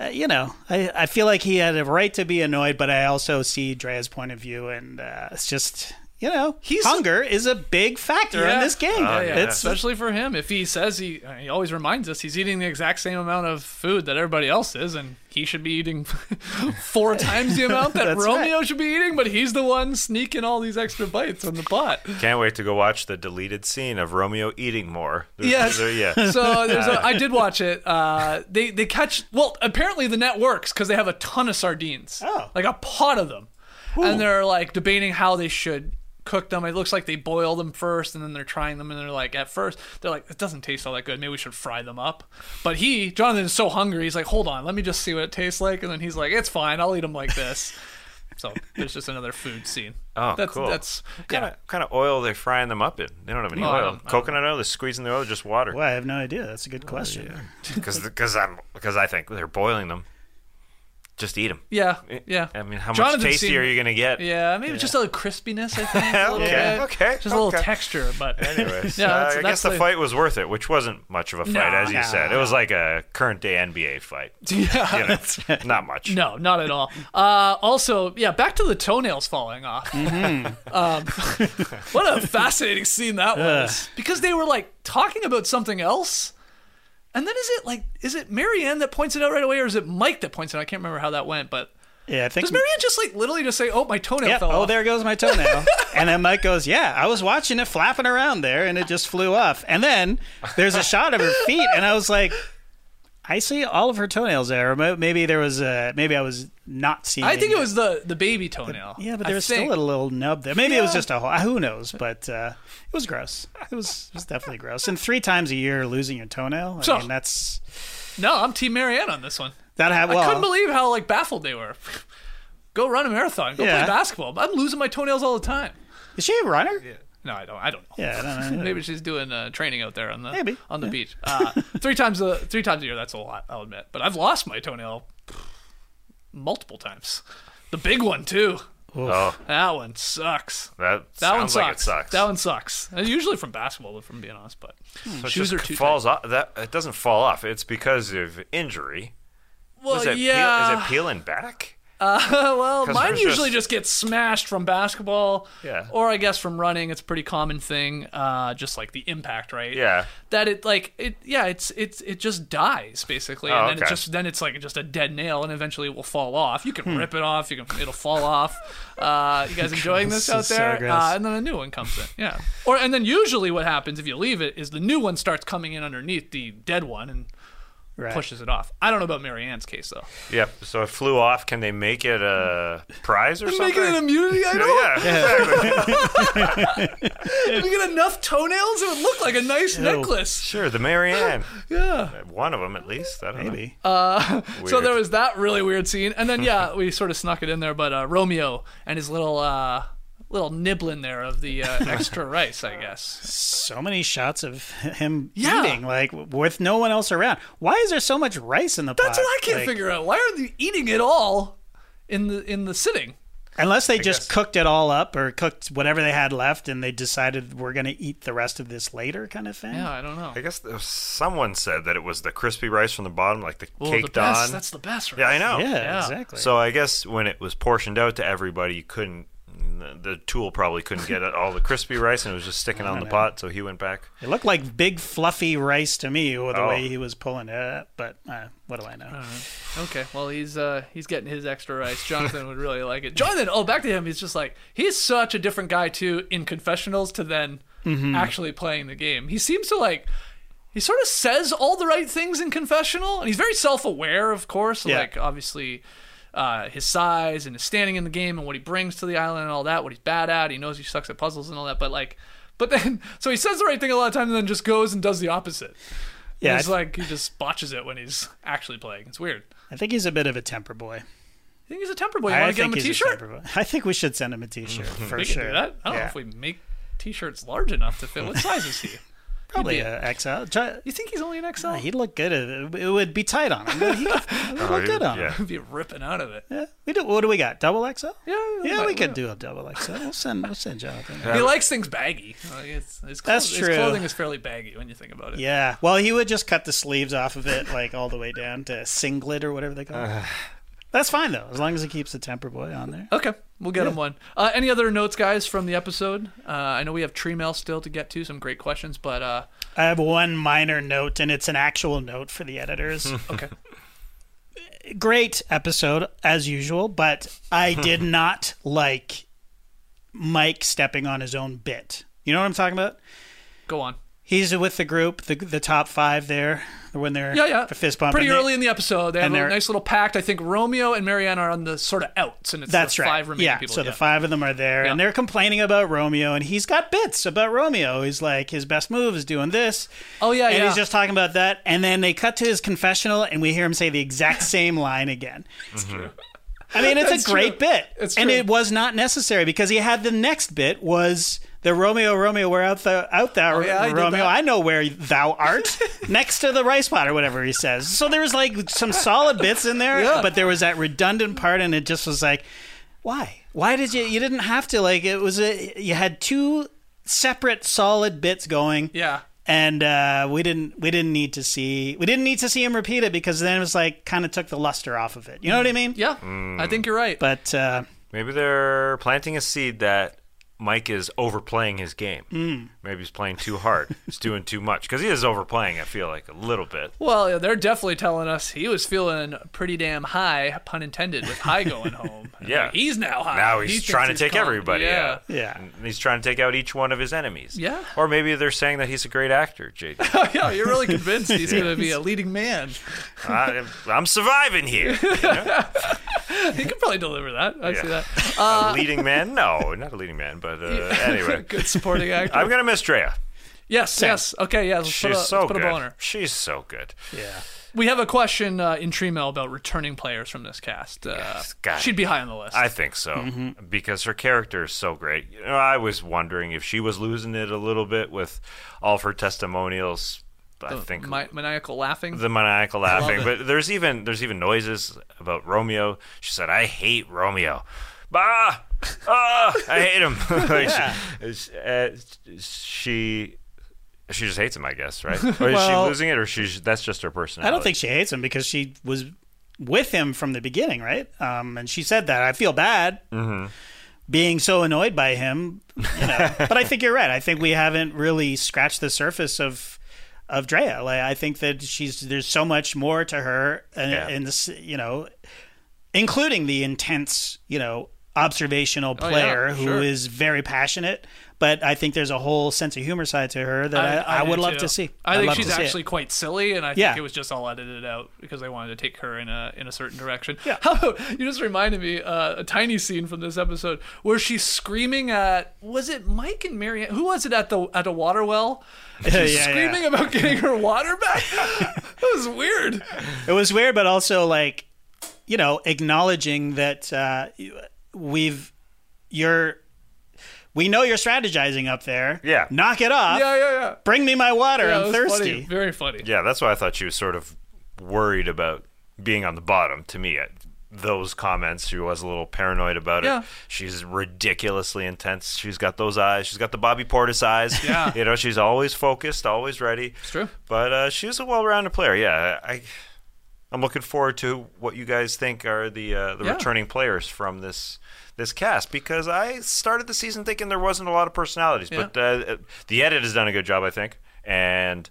uh, you know, I, I feel like he had a right to be annoyed, but I also see Drea's point of view, and uh, it's just, you know, He's- hunger is a big factor in this game. Yeah, yeah. It's especially for him. If he says he, uh, he always reminds us he's eating the exact same amount of food that everybody else is, and he should be eating four times the amount that That's Romeo should be eating, but he's the one sneaking all these extra bites on the pot. Can't wait to go watch the deleted scene of Romeo eating more. There's- Yes. there- yeah. So there's a, I did watch it. Uh, they they catch well. Apparently the net works because they have a ton of sardines, Oh. like a pot of them, and they're like debating how they should cook them. It looks like they boil them first, and then they're trying them, and they're like, at first they're like, it doesn't taste all that good. Maybe we should fry them up. But he, Jonathan, is so hungry. He's like, hold on, let me just see what it tastes like, and then he's like, it's fine. I'll eat them like this. So there's just another food scene. Oh, that's, cool. That's What kind, yeah. of, kind of oil are they frying them up in? They don't have any Oh, I oil. don't- I don't Coconut oil? They're squeezing the oil, or just water. well, I have no idea. That's a Oh, good question. Because because I'm because I think they're boiling them. Just eat them. Yeah, yeah. I mean, how much Jonathan tastier seemed- are you gonna get? Yeah, maybe just a little crispiness. I think. A little Okay, bit. okay, Just a little texture, but Anyways, Yeah, uh, that's- I that's guess the the- fight was worth it, which wasn't much of a fight, No, as you no, said. It was like a current day NBA fight. yeah, You know, not much. no, not at all. Uh, also, yeah, back to the toenails falling off. Mm-hmm. um, what a fascinating scene that was, because they were like talking about something else. And then is it like is it Maryanne that points it out right away, or is it Mike that points it out? I can't remember how that went, but Yeah, I think. does Maryanne just like literally just say, "Oh, my toenail Yeah. fell Oh, off"? there goes my toenail. and then Mike goes, "Yeah, I was watching it flapping around there, and it just flew off." And then there's a shot of her feet, and I was like, "I see all of her toenails there." Maybe there was a maybe I was not seeing. I think it was the the baby toenail. Yeah, but I there was think. still a little nub there. Maybe it was just a hole. Who knows? But uh, it was gross. It was it was definitely gross. And three times a year losing your toenail. I So- mean, that's No, I'm Team Maryanne on this one. that. Had, well, I couldn't believe how like baffled they were. go run a marathon. Go Yeah. play basketball. I'm losing my toenails all the time. is she a runner? No, I don't. I don't know. Yeah, I don't know. Maybe she's doing uh, training out there on the Maybe, on the beach. Uh, three times a three times a year. That's a lot. I'll admit. But I've lost my toenail multiple times. The big one too. Oh, That one sucks. that, That one sucks. like it sucks. That one sucks. And usually from basketball, if I'm being honest. But So shoes are too falls off. That it doesn't fall off. It's because of injury. Well, is it yeah. peel, is it peeling back? well, 'Cause mine usually just- just gets smashed from basketball. Yeah. Or I guess from running. It's a pretty common thing. Uh, just like the impact, right? Yeah. That it like it yeah it's it's it just dies basically, Oh, and then it okay. just then it's like just a dead nail, and eventually it will fall off. You can Hmm. rip it off. You can it'll fall off. Uh, you guys enjoying this This out is so there? gross. uh, and then a new one comes in. Yeah. Or and then usually what happens if you leave it is the new one starts coming in underneath the dead one and Right. pushes it off. I don't know about Maryanne's case though. Yep. So it flew off. Can they make it a prize or something? Make it an immunity item. yeah, exactly. If you get enough toenails, it would look like a nice necklace. Sure, the Maryanne. Yeah. One of them at least. I don't Maybe. So there was that really weird scene, and then yeah, we sort of snuck it in there. But uh, Romeo and his little uh, little nibbling there of the uh, extra rice, I guess. So many shots of him Yeah. eating, like with no one else around. Why is there so much rice in the pot? That's what I can't Like, figure out. Why are they eating it all in the in the sitting? Unless they just guess. cooked it all up or cooked whatever they had left, and they decided we're going to eat the rest of this later, kind of thing. Yeah, I don't know. I guess there someone said that it was the crispy rice from the bottom, like the Well, the best. on. That's the best. Right? yeah, I know. Yeah, Yeah. exactly. So I guess when it was portioned out to everybody, you couldn't. The tool probably couldn't get all the crispy rice, and it was just sticking on the know. pot. So he went back. it looked like big fluffy rice to me, with the Oh. way he was pulling it. up, But uh, what do I know? Okay, well he's uh he's getting his extra rice. Jonathan would really like it. Jonathan, oh back to him. He's just like he's such a different guy too in confessionals to then Mm-hmm. actually playing the game. He seems to like he sort of says all the right things in confessional, and he's very self-aware, of course. Yeah. Like obviously. Uh, his size and his standing in the game and what he brings to the island and all that, what he's bad at. He knows he sucks at puzzles and all that, but like, but then, so he says the right thing a lot of times and then just goes and does the opposite. Yeah, It's th- like he just botches it when he's actually playing. It's weird. I think he's a bit of a temper boy. I think he's a temper boy? You I want to get him a he's T-shirt? I think we should send him a T-shirt for we sure. can do that. I don't know if we make T-shirts large enough to fit. What size is he? Probably He'd be- XL. Try, You think he's only an XL? he'd look good. At it. it would be tight on him. But he could, it would Oh, look he- good on yeah. him. He'd be ripping out of it. Yeah. We do. What do we got? Double XL? Yeah, Yeah, but- we could do a double XL. We'll send. We'll send Jonathan. He likes things baggy. Like it's, his, clo- That's his clothing is fairly baggy when you think about it. Yeah. Well, he would just cut the sleeves off of it, like all the way down to singlet or whatever they call it. Uh, That's fine though, as long as he keeps the temper boy on there. Okay, we'll get him one. Uh, any other notes, guys, from the episode? Uh, I know we have tree mail still to get to. Some great questions, but uh, I have one minor note, and it's an actual note for the editors. okay. Great episode as usual, but I did not like Mike stepping on his own bit. You know what I'm talking about? Go on. He's with the group, the the top five there when they're Yeah, yeah. fist bump. Pretty and they- early in the episode, they have a nice little pact. I think Romeo and Maryanne are on the sort of outs, and it's That's the right. five remaining yeah. people. So the five of them are there, Yeah. and they're complaining about Romeo, and he's got bits about Romeo. He's like, his best move is doing this. Oh, yeah, and yeah. he's just talking about that, and then they cut to his confessional, and we hear him say the exact same line again. It's true. I mean, it's That's a great true. bit, It's and true. it was not necessary because he had the next bit was the Romeo, Romeo, where out thou, out thou, Oh, yeah, he Romeo. that. I know where thou art, next to the rice pot or whatever he says. So there was like some solid bits in there, Yeah. but there was that redundant part, and it just was like, why? Why did you? You didn't have to. Like it was a. You had two separate solid bits going. Yeah. And uh, we didn't we didn't need to see we didn't need to see him repeat it because then it was like kind of took the luster off of it. You know what I mean? Yeah, I think you're right. But uh, Maybe they're planting a seed that Mike is overplaying his game. Hmm. Maybe he's playing too hard. he's doing too much because he is overplaying. I feel like a little bit. Well, yeah, they're definitely telling us he was feeling pretty damn high, pun intended, with Hai going home. Yeah. like, he's now high. Now he's thinks trying to he's take calm. everybody Yeah. out. Yeah. And he's trying to take out each one of his enemies. Yeah. Or maybe they're saying that he's a great actor, JD. yeah, you're really convinced he's going to be a leading man. I, I'm surviving here. He could probably deliver that. I see Yeah. that. a leading man? No, not a leading man, but uh, anyway. Good supporting actor. I'm going to miss Drea. yes, yes. Okay, yeah. Let's She's put a, so let's put a good. ball on her. She's so good. yeah. We have a question uh, in Tremail about returning players from this cast. Uh, God. she'd be high on the list. I think so Mm-hmm. because her character is so great. You know, I was wondering if she was losing it a little bit with all of her testimonials. I think Mi- maniacal laughing. the maniacal laughing, but there's even there's even noises about Romeo. She said, "I hate Romeo." Bah, ah, I hate him. Like, she, uh, she she just hates him, I guess, right? Or is Well- she losing it, or she's that's just her personality? I don't think she hates him because she was with him from the beginning, right? Um, and she said that I feel bad being so annoyed by him, you know. but I think you're right. I think we haven't really scratched the surface of of Drea. Like I think that she's there's so much more to her, and, Yeah. and this, you know, including the intense, you know, observational Oh, yeah, player who is very passionate. But I think there's a whole sense of humor side to her that I, I, do would love too. to see. I think she's actually quite silly, and I think Yeah. it was just all edited out because they wanted to take her in a in a certain direction. Yeah. How about you just reminded me uh, a tiny scene from this episode where she's screaming at was it Mike and Maryanne? Who was it at the at a water well? And she's Yeah, yeah. screaming about getting her water back. that was weird. It was weird, but also like, you know, acknowledging that uh, we've you're We know you're strategizing up there. Yeah. Knock it off. Yeah, yeah, yeah. Bring me my water. Yeah, I'm thirsty. funny. Very funny. Yeah, that's why I thought she was sort of worried about being on the bottom. To me, At those comments, she was a little paranoid about Yeah. it. She's ridiculously intense. She's got those eyes. She's got the Bobby Portis eyes. Yeah. you know, she's always focused, always ready. It's true. But uh, she's a well-rounded player. Yeah, I, I'm looking forward to what you guys think are the uh, the Yeah. returning players from this this cast because I started the season thinking there wasn't a lot of personalities, Yeah. but uh, the edit has done a good job, I think, and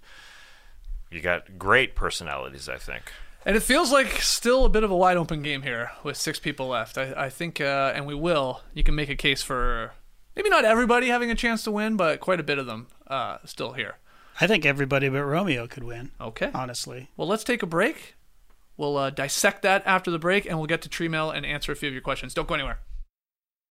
you got great personalities, I think. And it feels like still a bit of a wide open game here with six people left. I, I think, uh, and we will. You can make a case for maybe not everybody having a chance to win, but quite a bit of them uh, still here. I think everybody but Romeo could win. Okay. Honestly. Well, let's take a break. We'll uh, dissect that after the break, and we'll get to tree mail and answer a few of your questions. Don't go anywhere.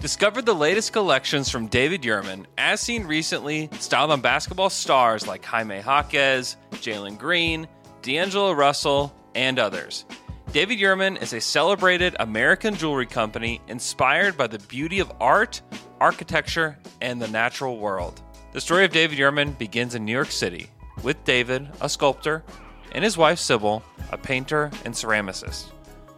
Discover the latest collections from David Yurman, as seen recently, styled on basketball stars like Jaime Jaquez, Jalen Green, D'Angelo Russell, and others. David Yurman is a celebrated American jewelry company inspired by the beauty of art, architecture, and the natural world. The story of David Yurman begins in New York City, with David, a sculptor, and his wife Sybil, a painter and ceramicist.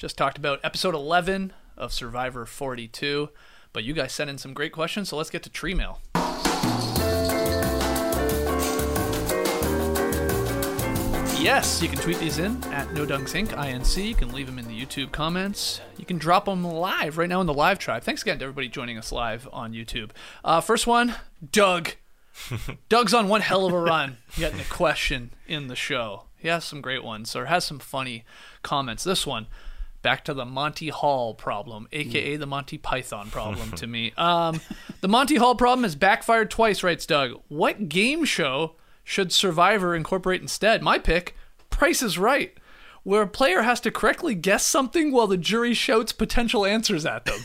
Just talked about episode 11 of Survivor 42. But you guys sent in some great questions, so let's get to tree mail. Yes, you can tweet these in at No Dunks Inc. INC. You can leave them in the YouTube comments. You can drop them live right now in the live tribe. Thanks again to everybody joining us live on YouTube. Uh, first one, Doug. Doug's on one hell of a run getting a question in the show. He has some great ones, or has some funny comments. This one, back to the Monty Hall problem, aka the Monty Python problem to me. Um, the Monty Hall problem has backfired twice, writes Doug. What game show should Survivor incorporate instead? My pick, Price is Right, where a player has to correctly guess something while the jury shouts potential answers at them.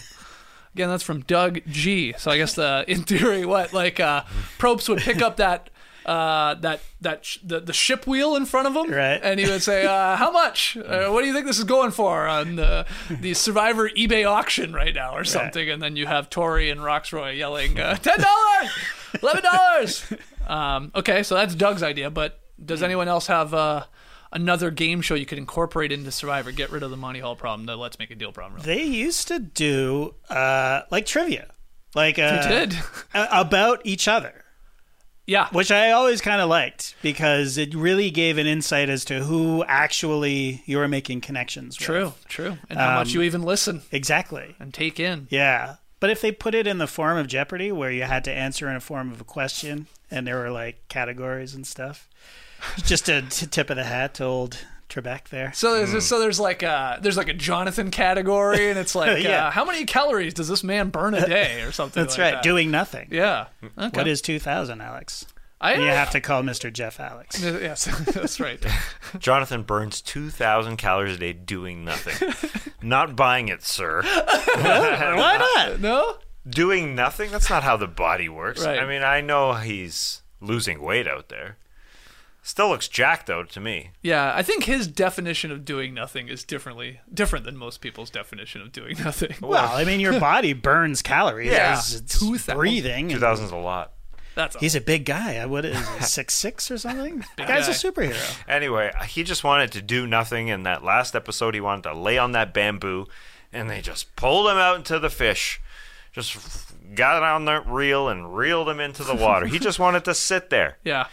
Again, that's from Doug G. So I guess the in theory, what like uh, Probst would pick up that uh, that that sh- the, the ship wheel in front of him, Right. And he would say, uh, "How much? Uh, what do you think this is going for on the the Survivor eBay auction right now, or something?" And then you have Tori and Rocksroy yelling, uh, ten dollars, eleven dollars." Um, okay, so that's Doug's idea. But does anyone else have uh, another game show you could incorporate into Survivor? Get rid of the Monty Hall problem, the Let's Make a Deal problem. Really. They used to do uh, like trivia, like uh, did. about each other, Yeah, which I always kind of liked because it really gave an insight as to who actually you were making connections with. True, true. And how much Um, you even listen Exactly. and take in. Yeah. But if they put it in the form of Jeopardy, where you had to answer in a form of a question, and there were like categories and stuff, just a t- tip of the hat to old Trebek there. So there's so there's like a there's like a Jonathan category, and it's like Yeah. uh, how many calories does this man burn a day or something? That's like right, that. doing nothing. Yeah. Okay. What is 2000, Alex? I you have to call Mr. Jeff Alex. Yes, that's right. Jonathan burns 2,000 calories a day doing nothing. not buying it, sir. Why not? No. Doing nothing? That's not how the body works. Right. I mean, I know he's losing weight out there. Still looks jacked though to me. Yeah, I think his definition of doing nothing is differently different than most people's definition of doing nothing. Well, I mean, your body burns calories Yeah. as it's 2,000. breathing. Two thousand's a lot. That's He's a big guy. Uh, I would is he six six or something. The guy's a superhero. Anyway, uh, he just wanted to do nothing. In that last episode, he wanted to lay on that bamboo, and they just pulled him out into the fish. Just got on the reel and reeled him into the water. he just wanted to sit there. yeah.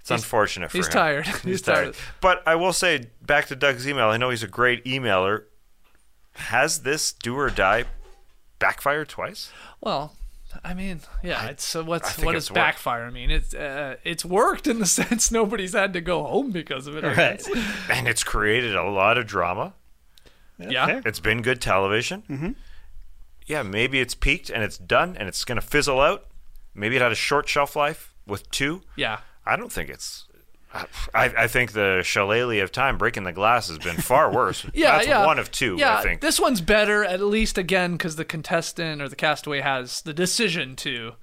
It's unfortunate for he's him. tired. He's tired. But I will say, back to Doug's email. I know he's a great emailer. Has this do or die backfired twice? Well, I mean, yeah. It's so what's what it's does worked. backfire mean? It's uh, it's worked in the sense nobody's had to go home because of it. I Right. guess. And it's created a lot of drama. Yeah. fair. It's been good television. Mm-hmm. Yeah, maybe it's peaked and it's done and it's going to fizzle out. Maybe it had a short shelf life with two. Yeah. I don't think it's. I, I think the shillelagh of time breaking the glass has been far worse. Yeah, That's yeah. one of two, Yeah, I think. this one's better at least again because the contestant or the castaway has the decision to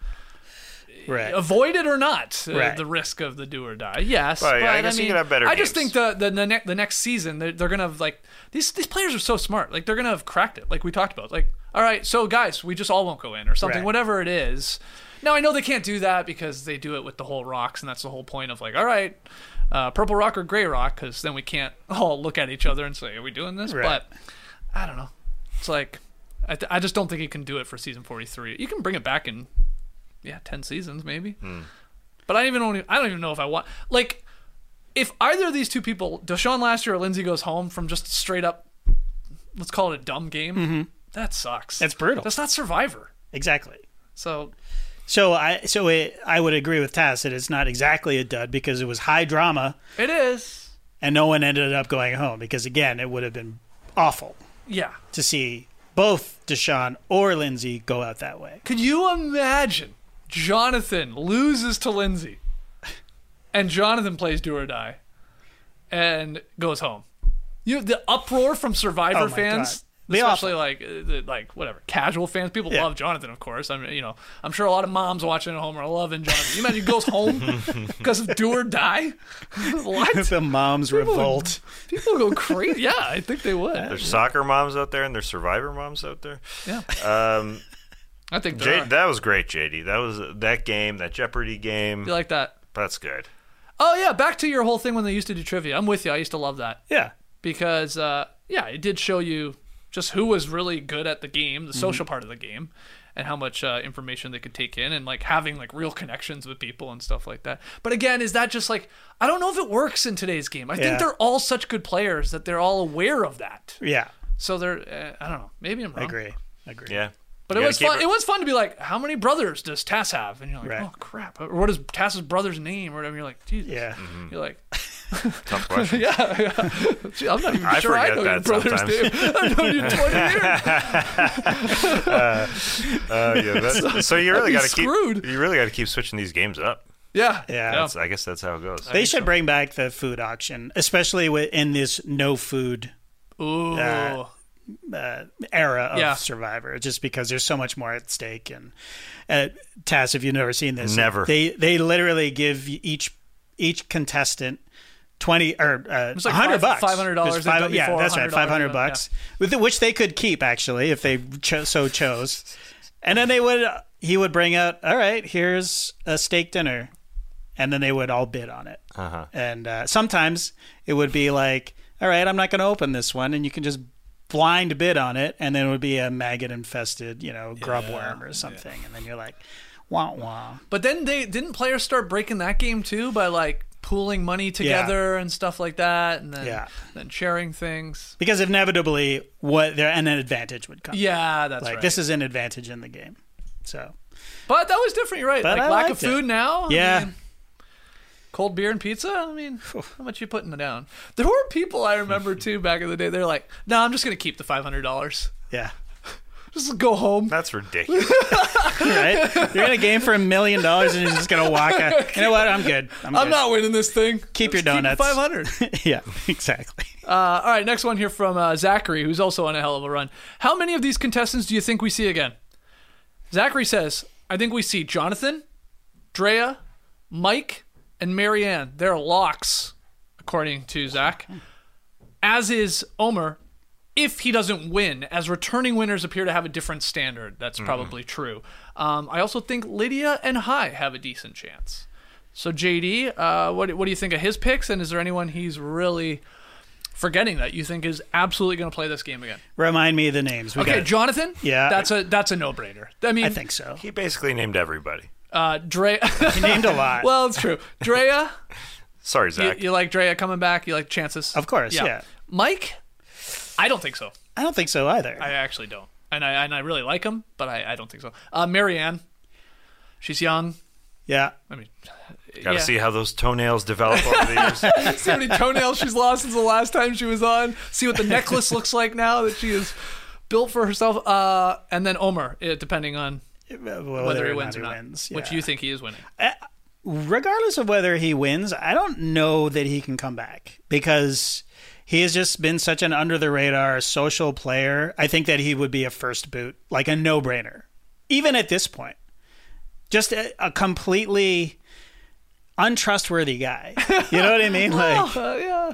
Right. avoid it or not, uh, Right. the risk of the do or die. Yes, Well, but yeah, I guess you mean, could have better I just think the the the, ne- the next season they're, they're gonna have like these these players are so smart. Like they're gonna have cracked it. Like we talked about. Like all right, so guys, we just all won't go in or something, Right. whatever it is. Now I know they can't do that because they do it with the whole rocks, and that's the whole point of like, all right, uh, purple rock or gray rock, because then we can't all look at each other and say, are we doing this? Right. But I don't know. It's like I, th- I just don't think he can do it for season 43. You can bring it back in yeah, 10 seasons maybe. But I even don't, I don't even know if I want like if either of these two people, Deshawn last year or Lindsay goes home from just straight up let's call it a dumb game, that sucks. That's brutal. That's not survivor. Exactly. So So I so it, I would agree with Tas that it's not exactly a dud because it was high drama it is. and no one ended up going home because again it would have been awful Yeah. to see both Deshawn or Lindsay go out that way. Could you imagine Jonathan loses to Lindsay and Jonathan plays do or die and goes home? You the uproar from Survivor Oh fans, God. Be especially like uh, like whatever casual fans. People Yeah. love Jonathan, of course. I mean, you know, I'm sure a lot of moms watching at home are loving Jonathan. You imagine he goes home because of do or die? what? the moms revolt. People go crazy. Yeah, I think they would. There's soccer moms out there and there's survivor moms out there. Yeah, Um, I think J- that was great, JD. That was that game, that Jeopardy game. You like that? That's good. Oh yeah, back to your whole thing when they used to do trivia. I'm with you. I used to love that. Yeah. because uh, yeah, it did show you just who was really good at the game, Mm-hmm. the social part of the game, and how much uh, information they could take in, and like having like real connections with people and stuff like that. But again, is that just like I don't know if it works in today's game. I Yeah. think they're all such good players that they're all aware of that. Yeah. So they're uh, I don't know. Maybe I'm wrong. I agree. I agree. Yeah. But You it was keep fun. It. was fun to be like, how many brothers does Tas have? And you're like, Right. oh crap. Or what is Tas's brother's name or whatever? You're like, Jesus. Yeah. Mm-hmm. You're like, Tough question. yeah, yeah. Gee, I'm not even I sure I forget know your that brother's sometimes. name. I've known you 20 years. Uh, yeah, that's, so you really got to keep screwed. you really got to keep switching these games up. Yeah. Yeah. That's, I guess that's how it goes. They should bring back the food auction, especially wi- in this no food Ooh. Uh, uh, era of Yeah. Survivor, just because there's so much more at stake. And uh, Tas, if you've never seen this, Never. They they literally give each each contestant. Twenty or uh, was like hundred five- bucks. $500 It was they've five- done yeah, that's right, $100 five hundred bucks, with the, which they could keep actually if they cho- so chose. And then they would he would bring out, all right, here's a steak dinner, and then they would all bid on it. Uh-huh. And uh, sometimes it would be like, all right, I'm not going to open this one, and you can just blind bid on it, and then it would be a maggot infested, you know, grub worm or something, and then you're like, wah wah. But then they didn't players start breaking that game too by like pooling money together and stuff like that, and then Yeah. then sharing things. Because inevitably, what there an advantage would come. Yeah, that's like right. this is an advantage in the game. So but that was different. You're right. But like I lack of liked it. food now. I Yeah. mean, cold beer and pizza. I mean, how much you putting down? There were people I remember too back in the day. They're like, "No, I'm just gonna keep the five hundred dollars. yeah, Just go home." That's ridiculous. right. You're in a game for a million dollars, and you're just gonna walk out. You know what? I'm good. I'm, I'm good. not winning this thing. Keep your Just donuts. Five hundred. yeah, exactly. Uh, all right, next one here from uh, Zachary, who's also on a hell of a run. How many of these contestants do you think we see again? Zachary says, I think we see Jonathan, Drea, Mike, and Maryanne. They're locks, according to Zach. As is Omar, if he doesn't win, as returning winners appear to have a different standard. That's probably true. Um, I also think Lydia and Hai have a decent chance. So JD, uh, what what do you think of his picks? And is there anyone he's really forgetting that you think is absolutely going to play this game again? Remind me of the names. We Okay, got- Jonathan. Yeah. that's a that's a no brainer. I mean, I think so. He basically named everybody. uh, Dre. He named a lot. well, it's true. Drea, Sorry, you, Zach. you like Drea coming back? You like chances? Of course, yeah. Mike, I don't think so. I don't think so either. I actually don't, and I and I really like him, but I, I don't think so. Uh, Maryanne, she's young. yeah. I mean, Got to yeah. see how those toenails develop over the years. see how many toenails she's lost since the last time she was on. See what the necklace looks like now that she is built for herself. Uh, and then Omar, uh, depending on whether, he wins or not. wins, Which yeah. you think he is winning? regardless of whether he wins, I don't know that he can come back because he has just been such an under the radar social player. I think that he would be a first boot, like a no brainer, even at this point. Just a, a completely untrustworthy guy. You know what I mean? Like, Uh, yeah.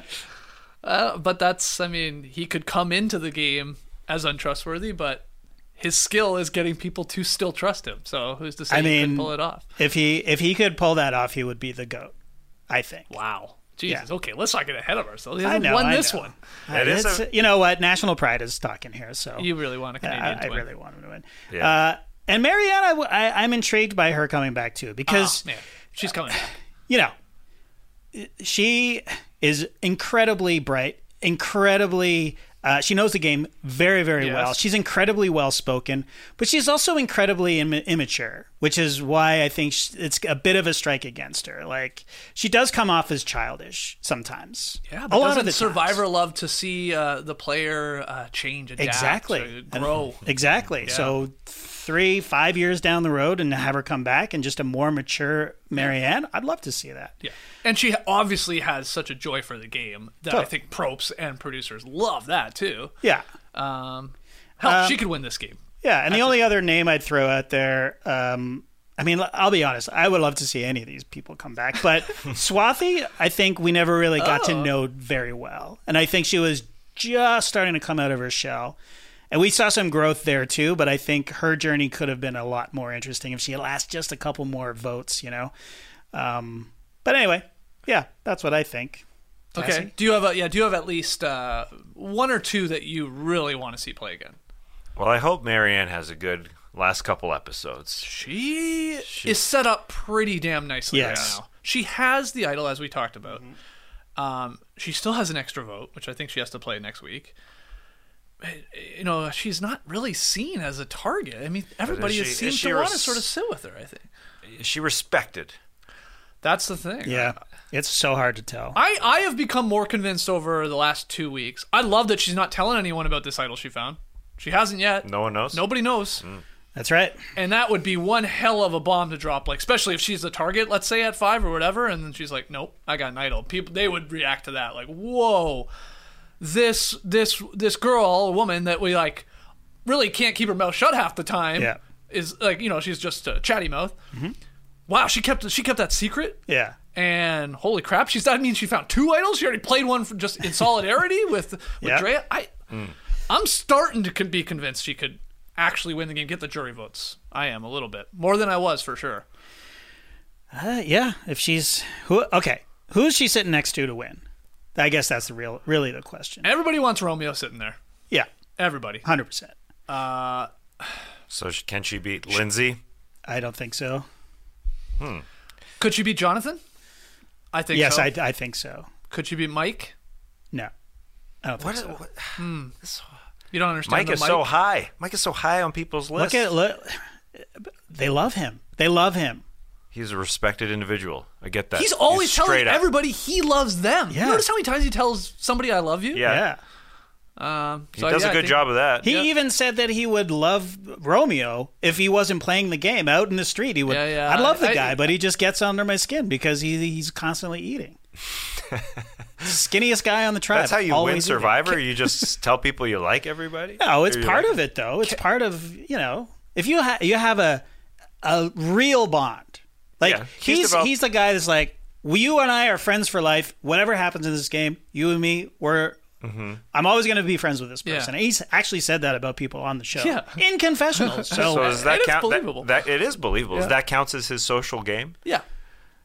Uh, but that's, I mean, he could come into the game as untrustworthy, but his skill is getting people to still trust him. So who's to say I he mean, could pull it off? if he if he could pull that off, he would be the goat. I think. Wow. Jesus. Yeah. Okay, let's not get ahead of ourselves. He I hasn't know, won I this know. one. It is It's- a- you know what? National pride is talking here, so You really want a Canadian I, I to win. really want him to win. Yeah. Uh, and Maryanne, I, am intrigued by her coming back too because Oh, man, she's coming back. you know she is incredibly bright, incredibly. Uh, she knows the game very, very Yes. well. She's incredibly well spoken, but she's also incredibly Im- immature, which is why I think sh- it's a bit of a strike against her. Like she does come off as childish sometimes. Yeah, a lot of the times. Survivor love to see uh, the player uh, change, adapt, Exactly. uh, grow? Exactly. So three, five years down the road and have her come back and just a more mature Maryanne, I'd love to see that. Yeah, and she obviously has such a joy for the game that I think Probst and producers love that too. Yeah. Um, hell, she could win this game. Yeah. And the only other name I'd throw out there, um, I mean, I'll be honest, I would love to see any of these people come back. But Swathi, I think we never really got to know very well. And I think she was just starting to come out of her shell. And we saw some growth there too, but I think her journey could have been a lot more interesting if she had last just a couple more votes, you know. Um, but anyway, yeah, that's what I think. Okay. Do you have a yeah? Do you have at least uh, one or two that you really want to see play again? well, I hope Maryanne has a good last couple episodes. She, is set up pretty damn nicely Yes. right now. She has the idol as we talked about. Um, she still has an extra vote, which I think she has to play next week. Uh, You know, she's not really seen as a target. I mean, everybody she- seems is she to want to sort of sit with her. I think Is she respected? that's the thing. Yeah, it's so hard to tell. I, I have become more convinced over the last two weeks. I love that she's not telling anyone about this idol she found. She hasn't yet. No one knows. Nobody knows. That's right. And that would be one hell of a bomb to drop, like especially if she's the target, let's say at five or whatever, and then she's like, Nope, I got an idol. People they would react to that, like, Whoa, this this this girl, a woman that we like really can't keep her mouth shut half the time. Yeah. Is like, you know, she's just a chatty mouth. Wow, she kept she kept that secret. Yeah. And holy crap, she's that means she found two idols. She already played one for just in solidarity with with Yeah. Drea. I I'm starting to con- be convinced she could actually win the game, get the jury votes. I am a little bit more than I was for sure. Uh, yeah, if she's who okay, who is she sitting next to to win? I guess that's the real, really the question. Everybody wants Romeo sitting there. Yeah, Everybody. hundred percent. So sh- can she beat Lindsay? I don't think so. Hmm. Could she beat Jonathan? I think yes, so. I, I think so. Could she beat Mike? No, I don't think What? so. what- You don't understand. Mike the is so high. Mike is so high on people's lists. Look at look. They love him. They love him. He's a respected individual. I get that. He's always telling straight up. everybody he loves them. Yeah. You notice how many times he tells somebody I love you? Yeah, Yeah. Um, he does yeah, a I good job of that. He even said that he would love Romeo if he wasn't playing the game out in the street. He would. Yeah, yeah. I'd love the I- guy, but he just gets under my skin because he he's constantly eating. Skinniest guy on the tribe. That's how you win always eating. Survivor. You just tell people you like everybody. No, it's part like- of it though. It's part of you know if you ha- you have a a real bond. Like Yeah, he's he's developed- he's the guy that's like you and I are friends for life. Whatever happens in this game, you and me, we're. Mm-hmm. I'm always going to be friends with this person. And he's actually said that about people on the show Yeah. in confessionals. So, So does that It is count? that- believable. That, it is believable. Yeah. That counts as his social game. Yeah,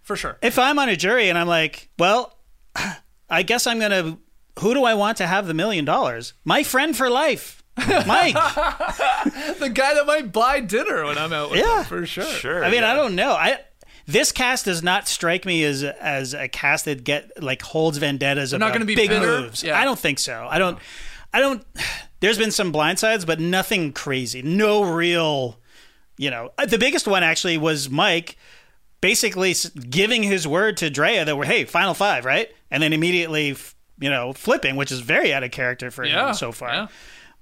for sure. if I'm on a jury and I'm like, well, I guess I'm going to. Who do I want to have the million dollars? My friend for life, Mike. The guy that might buy dinner when I'm out with Yeah. him, for sure. Sure. I mean, yeah. I don't know. I this cast does not strike me as as a cast that get like holds vendettas They're not gonna be big bitter? moves. Yeah. I don't think so. I don't. I don't. There's been some blindsides, but nothing crazy. No real. You know, uh, the biggest one actually was Mike basically giving his word to Drea that we're hey final five right, and then immediately you know flipping, which is very out of character for Yeah, him so far. yeah.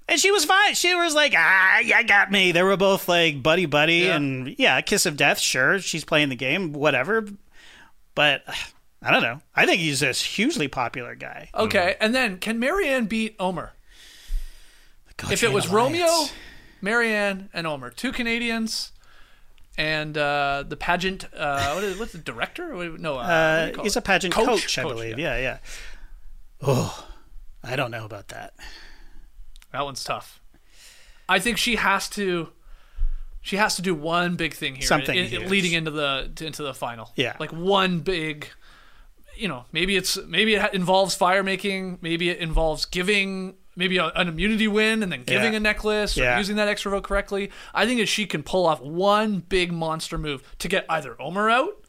And she was fine. She was like, ah, you got me. They were both like buddy buddy, Yeah. and yeah, kiss of death. Sure, she's playing the game, whatever. But I don't know. I think he's this hugely popular guy. Okay, and then can Maryanne beat Omar? if it was Alliance. Romeo, Maryanne, and Omar, two Canadians, and uh, the pageant, uh, what is what's the director? No, uh, uh, he's it? a pageant coach, I Coach, believe. Yeah. yeah, Oh, I don't know about that. That one's tough. I think she has to. She has to do one big thing here, Something in- in- leading into the to- into the final. Yeah. like one big. You know, maybe it's maybe it involves fire making. Maybe it involves giving maybe a, an immunity win and then giving Yeah. a necklace or Yeah. using that extra vote correctly. I think if she can pull off one big monster move to get either Omar out,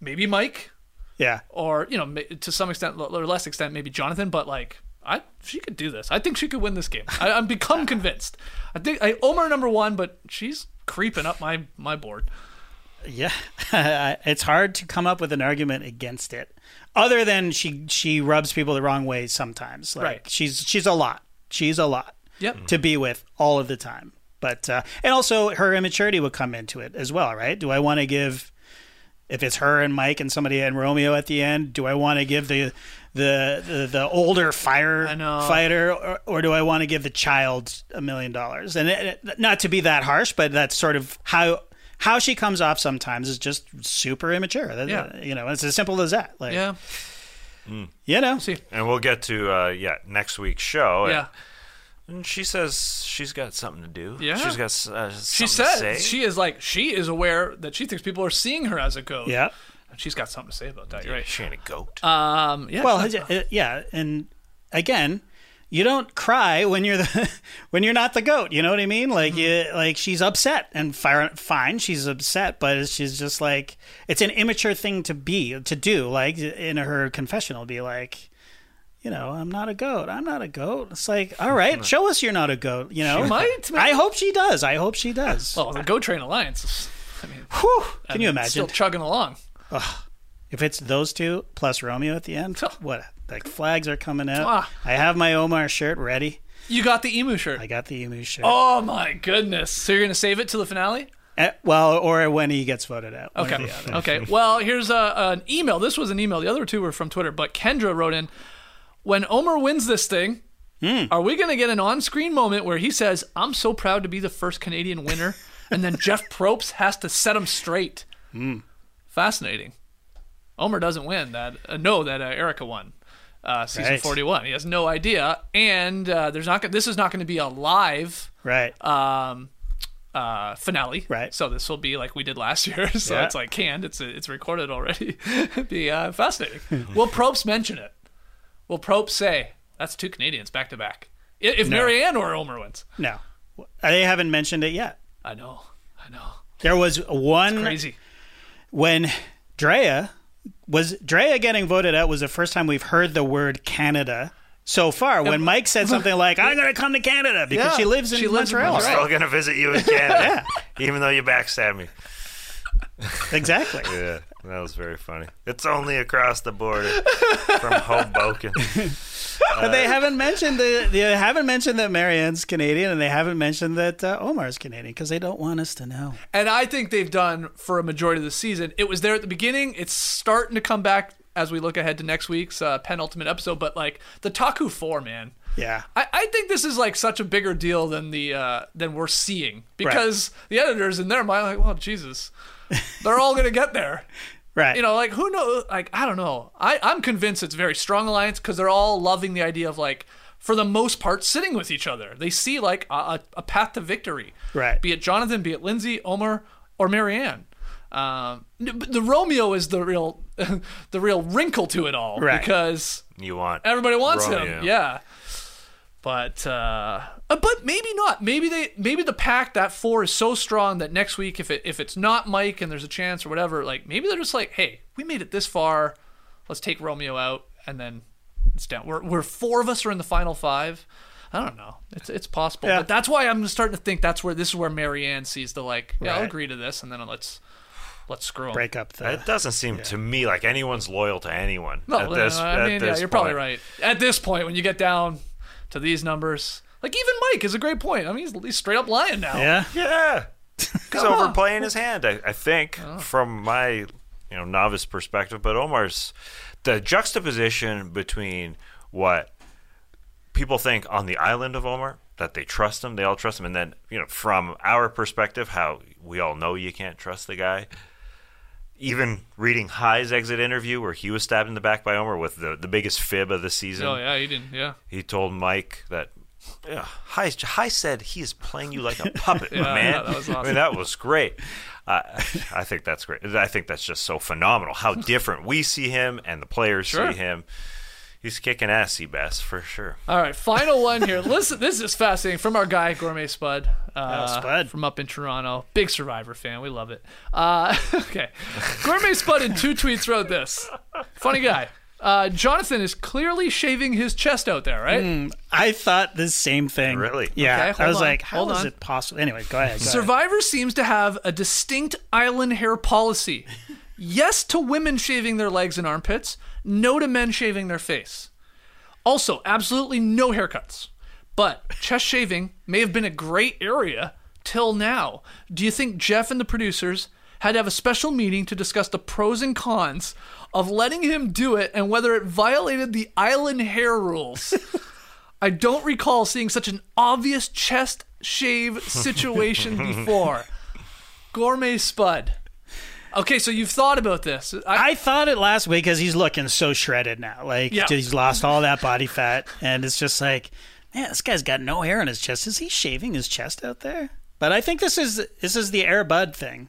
maybe Mike, Yeah. or you know to some extent or less extent maybe Jonathan, but like I she could do this. I think she could win this game. I, I'm become convinced. I think I, Omar number one, but she's creeping up my my board. Yeah, it's hard to come up with an argument against it, other than she she rubs people the wrong way sometimes. Like Right. she's she's a lot. She's a lot. Yep. To be with all of the time, but uh, and also her immaturity would come into it as well, right? Do I want to give if it's her and Mike and somebody and Romeo at the end? Do I want to give the the the, the older fire fighter, or, or do I want to give the child a million dollars? And it, it- not to be that harsh, but that's sort of how how she comes off sometimes is just super immature. Yeah. you know, it's as simple as that. Like, Yeah, you know, see, And we'll get to uh, yeah next week's show. yeah. And she says she's got something to do. Yeah. She's got uh, something She to say. says she is like she is aware that she thinks people are seeing her as a goat. yeah. and she's got something to say about that. You're right. She ain't a goat. Um, yeah. Well, uh, yeah, and again, you don't cry when you're the when you're not the goat. You know what I mean? Like you, like she's upset and fire, fine, she's upset, but she's just like it's an immature thing to be to do. Like in her confessional, be like. You know, I'm not a goat. I'm not a goat. It's like, all right, show us you're not a goat. You know, She might, man. I hope she does. I hope she does. well, the Goat Train Alliance. I mean, Whew. I Can you imagine Still chugging along. if it's those two plus Romeo at the end? What? Like flags are coming out. Ah. I have my Omar shirt ready. You got the emu shirt. I got the emu shirt. Oh my goodness! So you're gonna save it to the finale? Eh, well, or when he gets voted out. Okay. Okay. Well, here's a, an email. This was an email. The other two were from Twitter, but Kendra wrote in When Omar wins this thing, Hmm. are we going to get an on screen moment where he says, I'm so proud to be the first Canadian winner? and then Jeff Probst has to set him straight. Hmm. Fascinating. Omar doesn't win that. Uh, know that uh, Erika won. Uh, season Right. 41. He has no idea, and uh, there's not. This is not going to be a live Right. um, uh, finale. Right. So this will be like we did last year. So Yeah. it's like canned. It's it's recorded already. Be uh, fascinating. Will Probst mention it? Will Probst say that's two Canadians back to back? I- If Maryanne or Omar wins, no. They haven't mentioned it yet. I know, I know, There was one crazy. when Drea was Drea getting voted out was the first time we've heard the word Canada so far. When Mike said something like, "I'm going to come to Canada" because Yeah, she lives in she lives in Montreal. Montreal. Still gonna visit you in Canada, even though you backstab me. Exactly. Yeah, that was very funny. It's only across the border from Hoboken. But they haven't mentioned the they haven't mentioned that Maryanne's Canadian and they haven't mentioned that uh, Omar's Canadian because they don't want us to know. And I think they've done for a majority of the season. It was there at the beginning. It's starting to come back as we look ahead to next week's uh, penultimate episode. But like the Taku Four, man. Yeah. I, I think this is like such a bigger deal than the uh, than we're seeing because the editors in their mind are like, well, Jesus, they're all gonna get there. Right. You know, like who knows? Like I don't know. I I'm convinced it's a very strong alliance because they're all loving the idea of like, for the most part, sitting with each other. They see like a, a, a path to victory. Right. Be it Jonathan, be it Lindsay, Omar, or Maryanne. Um, the Romeo is the real, the real wrinkle to it all Right. because You want everybody wants Romeo. him. Yeah. But uh, uh, but maybe not. Maybe they maybe the pack that four is so strong that next week if it if it's not Mike and there's a chance or whatever, like maybe they're just like, hey, we made it this far, let's take Romeo out and then it's down. We're we're four of us are in the final five. I don't know. It's it's possible, Yeah. but that's why I'm starting to think that's where this is where Maryanne sees the like. Yeah, I'll agree to this, and then let's let's screw 'em. Break up the. It doesn't seem to me like anyone's loyal to anyone. No, at no, this, no, I mean, yeah, this you're probably right. At this point, when you get down to these numbers, like even Mike is a great point. I mean, he's, he's straight up lying now. yeah. Yeah, he's overplaying his hand. I, I think oh. from my you know novice perspective, but Omar's the juxtaposition between what people think on the island of Omar that they trust him, they all trust him, and then you know from our perspective, how we all know you can't trust the guy. Even reading Hai's exit interview where he was stabbed in the back by Omar with the the biggest fib of the season. Oh yeah, he didn't. Yeah. He told Mike that yeah, Hai, Hai said he is playing you like a puppet, Yeah, man. yeah, that was I mean, that was great. Uh, I think that's great. I think that's just so phenomenal how different we see him and the players Sure. see him. He's kicking ass, Seabass, for sure. All right, final one here. Listen, this is fascinating from our guy Gourmet Spud, uh, Oh, Spud. from up in Toronto. Big Survivor fan, we love it. Uh, okay, Gourmet Spud in two tweets wrote this. Funny guy. Uh, Jonathan is clearly shaving his chest out there, right? I thought the same thing. Really? Yeah. Okay, I was on, like, how hold is on. it possible? Anyway, go ahead. Go ahead. Survivor seems to have a distinct island hair policy. yes to women shaving their legs and armpits, no to men shaving their face. Also, absolutely no haircuts. But chest shaving may have been a great area till now. Do you think Jeff and the producers had to have a special meeting to discuss the pros and cons of letting him do it and whether it violated the island hair rules? I don't recall seeing such an obvious chest shave situation before. Gourmet Spud. Okay, so you've thought about this. I, I thought it last week because he's looking so shredded now. Like Yeah. he's lost all that body fat, and it's just like, man, this guy's got no hair on his chest. Is he shaving his chest out there? But I think this is this is the Air Bud thing.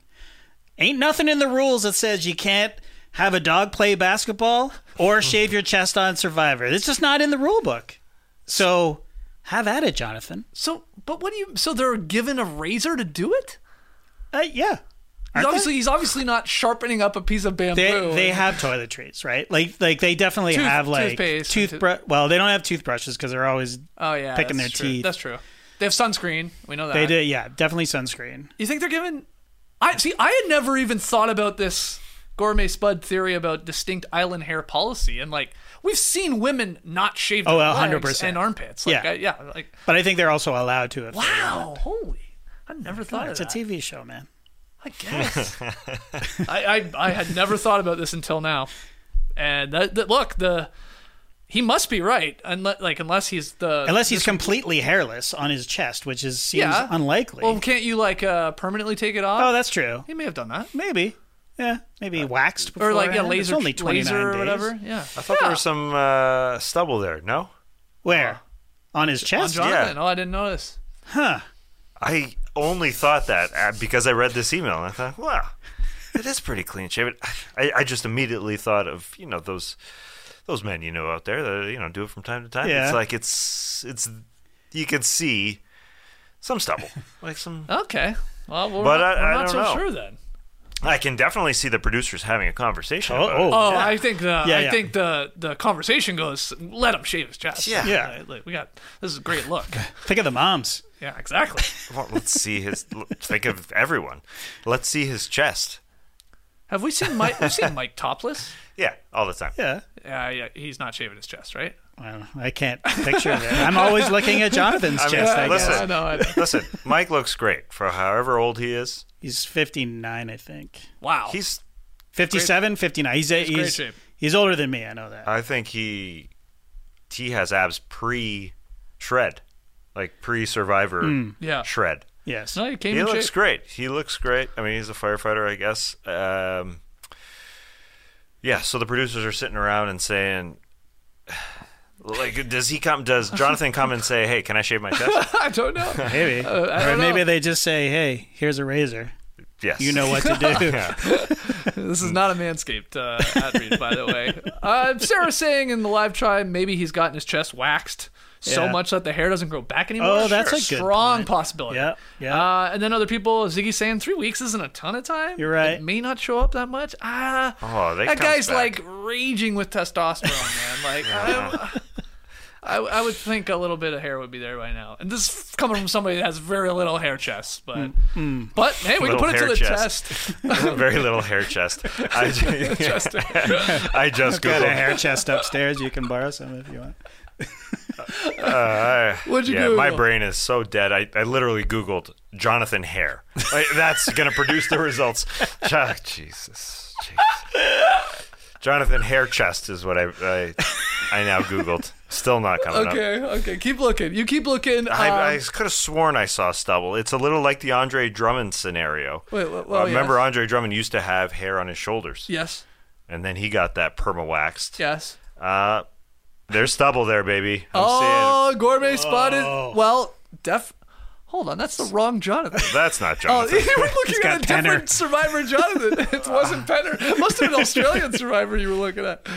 Ain't nothing in the rules that says you can't have a dog play basketball or shave your chest on Survivor. It's just not in the rule book. So have at it, Jonathan. so, but what do you? So they're given a razor to do it? Uh, yeah. He's obviously, he's obviously not sharpening up a piece of bamboo. They they have toiletries, right? Like like they definitely Tooth- have like toothbrush. Well, they don't have toothbrushes because they're always oh yeah, picking their true. teeth. That's true. They have sunscreen. We know that. They did, yeah, definitely sunscreen. You think they're given? I see. I had never even thought about this gourmet spud theory about distinct island hair policy, and like we've seen women not shave oh, their Oh, legs 100%. and armpits. Like, Yeah. I, yeah. Like But I think they're also allowed to. Wow, holy! I never thought it's of a that. TV show, man. I guess. I, I I had never thought about this until now, and that, that look the he must be right unless like unless he's the Unless he's this- completely hairless on his chest, which is seems yeah unlikely. Well, can't you like uh permanently take it off? oh, that's true. he may have done that. Maybe. Yeah, maybe waxed before Or like yeah, laser, only 29 laser or days. whatever. Yeah. I thought there was some uh, stubble there. No, Where? On his On chest? Jonathan. Oh, I didn't notice. Huh. I only thought that uh, because I read this email and I thought, wow, it is pretty clean shaven. I, I just immediately thought of you know those those men you know out there that you know do it from time to time. Yeah. It's like it's it's you can see some stubble, like some. Okay. Well, we're But not, I- we're I not don't so know. sure then. I can definitely see the producers having a conversation. Oh, about oh. it. Oh, I think the Yeah, I yeah. think the the conversation goes. Let him shave his chest. Yeah. Yeah. Like, like, we got this is a great look. Think of the moms. Yeah, exactly. Well, let's see his. think of everyone. Let's see his chest. Have we seen Mike? We've seen Mike topless. Yeah, all the time. Yeah. Yeah, yeah. He's not shaving his chest, right? Well, I can't picture it. I'm always looking at Jonathan's I mean, chest, I listen. guess. I know. I know. Listen, Mike looks great for however old he is. He's 59, I think. Wow. He's 57, 59. He's, he's, great he's, shape. he's older than me. I know that. I think he he has abs pre shred, like pre survivor yeah. shred. yes. No, he came He in looks shape. great. He looks great. I mean, he's a firefighter, I guess. Um, Yeah, so the producers are sitting around and saying, like, does he come? Does Jonathan come and say, "Hey, can I shave my chest?" I don't know. Maybe. Uh, or don't maybe know. they just say, "Hey, here's a razor. Yes, You know what to do." Yeah. This is not a Manscaped uh, ad read, by the way. Uh, Sarah's saying in the live tribe, maybe he's gotten his chest waxed so Yeah. much that the hair doesn't grow back anymore. Oh, that's a strong point. possibility. Yeah, yeah. Uh, and then other people, Ziggy saying three weeks isn't a ton of time. You're right. It may not show up that much. Ah, Oh, that comes guy's back. like raging with testosterone, man. Like, I, I, I would think a little bit of hair would be there by now. And this is coming from somebody that has very little hair chest, but but hey, we can put it to the chest. test. Very little hair chest. I, I just Got a hair chest upstairs. You can borrow some if you want. Uh, What'd you yeah, my brain is so dead. I, I literally Googled Jonathan Hair. Like, that's going to produce the results. Jesus. Jesus. Jonathan Hair Chest is what I, I I now Googled. Still not coming up. Okay, okay. Keep looking. You keep looking. I, um, I could have sworn I saw stubble. It's a little like the Andre Drummond scenario. Wait, well, Uh, remember, yes. Andre Drummond used to have hair on his shoulders, yes, and then he got that perma waxed. yes. Uh, there's stubble there, baby. I'm Oh, gourmet spotted. Oh. Well, def. Hold on, that's the wrong Jonathan. that's not Oh, Jonathan. you were looking at a different Survivor Jonathan. It wasn't Penner. It must have been Australian Survivor you were looking at.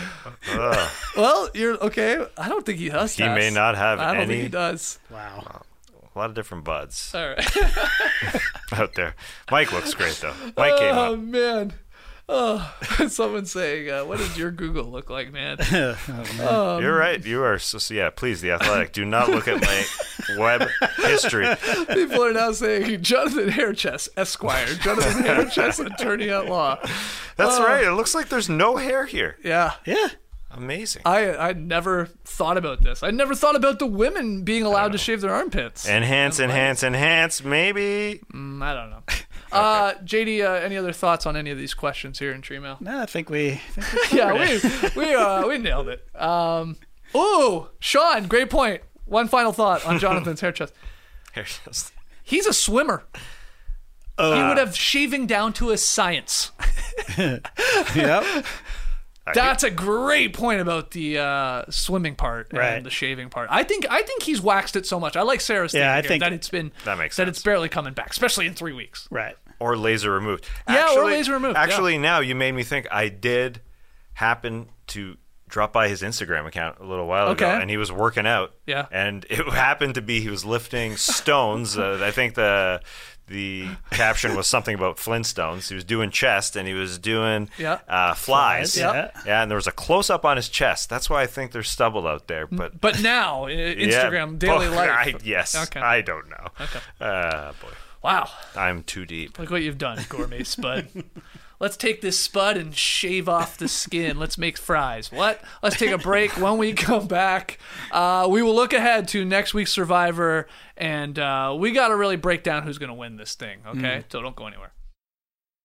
Ugh. Well, you're okay. I don't think he does. He may not have I don't any- think he does. Wow. a lot of different buds All right. out there. Mike looks great though. Mike uh, came Oh up. man. Oh, someone's saying, uh, "What does your Google look like, man?" Um, You're right. You are. So, so yeah, please, the athletic. Do not look at my web history. People are now saying Jonathan Hairchest, Esquire, Jonathan Hairchest, attorney at law. That's Oh. right. It looks like there's no hair here. Yeah, Yeah. Amazing. I I never thought about this. I never thought about the women being allowed to shave their armpits. Enhance, enhance, enhance. Maybe. Mm, I don't know. Uh, JD, uh, any other thoughts on any of these questions here in Treemail? No, I think we. I think we yeah, we we uh, we nailed it. Um, ooh, Sean, great point. One final thought on Jonathan's hair chest. Hair just- He's a swimmer. he would have shaving down to a science. Yep. That's a great point about the uh, swimming part Right. and the shaving part. I think I think he's waxed it so much. I like Sarah's Yeah, theory I here, think- that it's been That makes that sense. it's barely coming back, especially in three weeks. Right. Or laser removed. Yeah, or laser removed, yeah. Actually, now you made me think. I did happen to drop by his Instagram account a little while ago, Okay. and he was working out. Yeah. And it happened to be he was lifting stones. uh, I think the the caption was something about Flintstones. He was doing chest and he was doing Yeah. uh, flies. Flies, yeah. Yeah, and there was a close up on his chest. That's why I think there's stubble out there. But But now, uh, Instagram, Yeah, daily boy, life. I, yes, Okay. I don't know. Okay. Uh, boy, Wow. I'm too deep. Look what you've done, gourmet spud. Let's take this spud and shave off the skin. Let's make fries. What? Let's take a break. When we come back, uh, we will look ahead to next week's Survivor, and uh, we got to really break down who's going to win this thing. Okay, so don't go anywhere.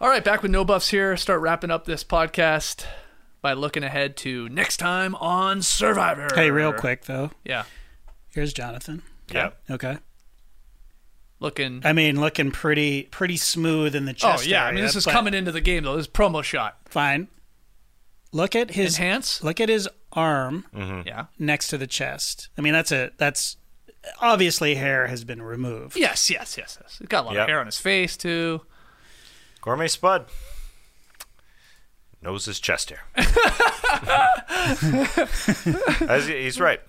All right, back with no buffs here. Start wrapping up this podcast by looking ahead to next time on Survivor. Hey, real quick though. Yeah, Here's Jonathan. Yeah. Okay. looking. I mean, looking pretty pretty smooth in the chest. Oh chest. yeah, I mean this is coming into the game though. This is promo shot. fine. Look at his hands. Look at his arm mm-hmm. Yeah. next to the chest. I mean, that's a that's obviously hair has been removed. Yes, yes, yes, yes. He's got a lot Yep. of hair on his face too. Gourmet Spud. knows his chest hair. He's right.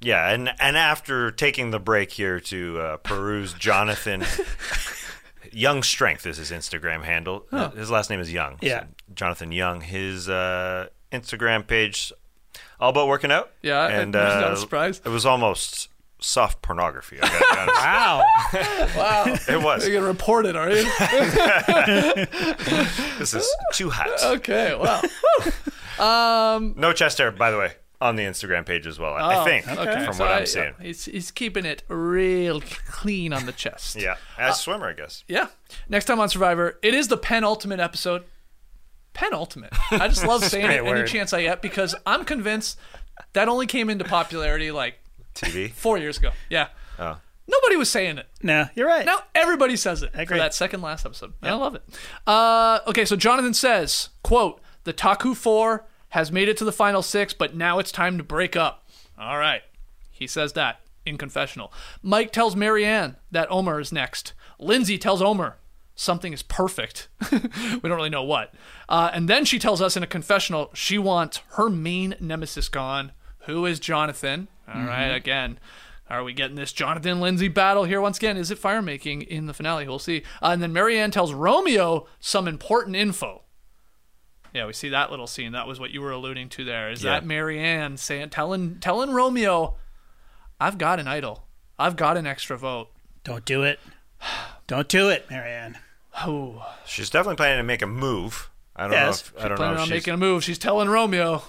Yeah, and and after taking the break here to uh, peruse Jonathan Young Strength is his Instagram handle. His last name is Young. so Yeah. Jonathan Young. His uh, Instagram page, all about working out. Yeah, and not uh, a surprise. It was almost soft pornography. I gotta be honest. Wow. Wow. It was. You're gonna report it, are you? This is too hot. okay. Wow. Um, no chest hair, by the way, on the Instagram page as well. I Oh, think, okay. from So what I- I'm seeing. yeah, he's, he's keeping it real clean on the chest. Yeah, as a swimmer, I guess. Yeah. Next time on Survivor, it is the penultimate episode. Penultimate. I just love saying great it any word. chance I get because I'm convinced that only came into popularity like TV. four years ago. Yeah. Oh. Nobody was saying it. no, you're right. Now everybody says it for agree. that second last episode. And I love it. Uh, okay, so Jonathan says, "quote The Taku Four has made it to the final six, but now it's time to break up." All right, he says that in confessional. Mike tells Maryanne that Omar is next. Lindsay tells Omar something is perfect. we don't really know what. Uh, and then she tells us in a confessional she wants her main nemesis gone. Who is Jonathan? All right, again. Are we getting this Jonathan Lindsay battle here once again? Is it fire making in the finale? We'll see. Uh, and then Maryanne tells Romeo some important info. Yeah, we see that little scene. That was what you were alluding to there. Is Yeah. that Maryanne saying, telling, telling Romeo, "I've got an idol. I've got an extra vote." Don't do it. Don't do it, Maryanne. Oh, She's definitely planning to make a move. I don't Yes, know. If, I don't know. planning If on she's, making a move. She's telling Romeo.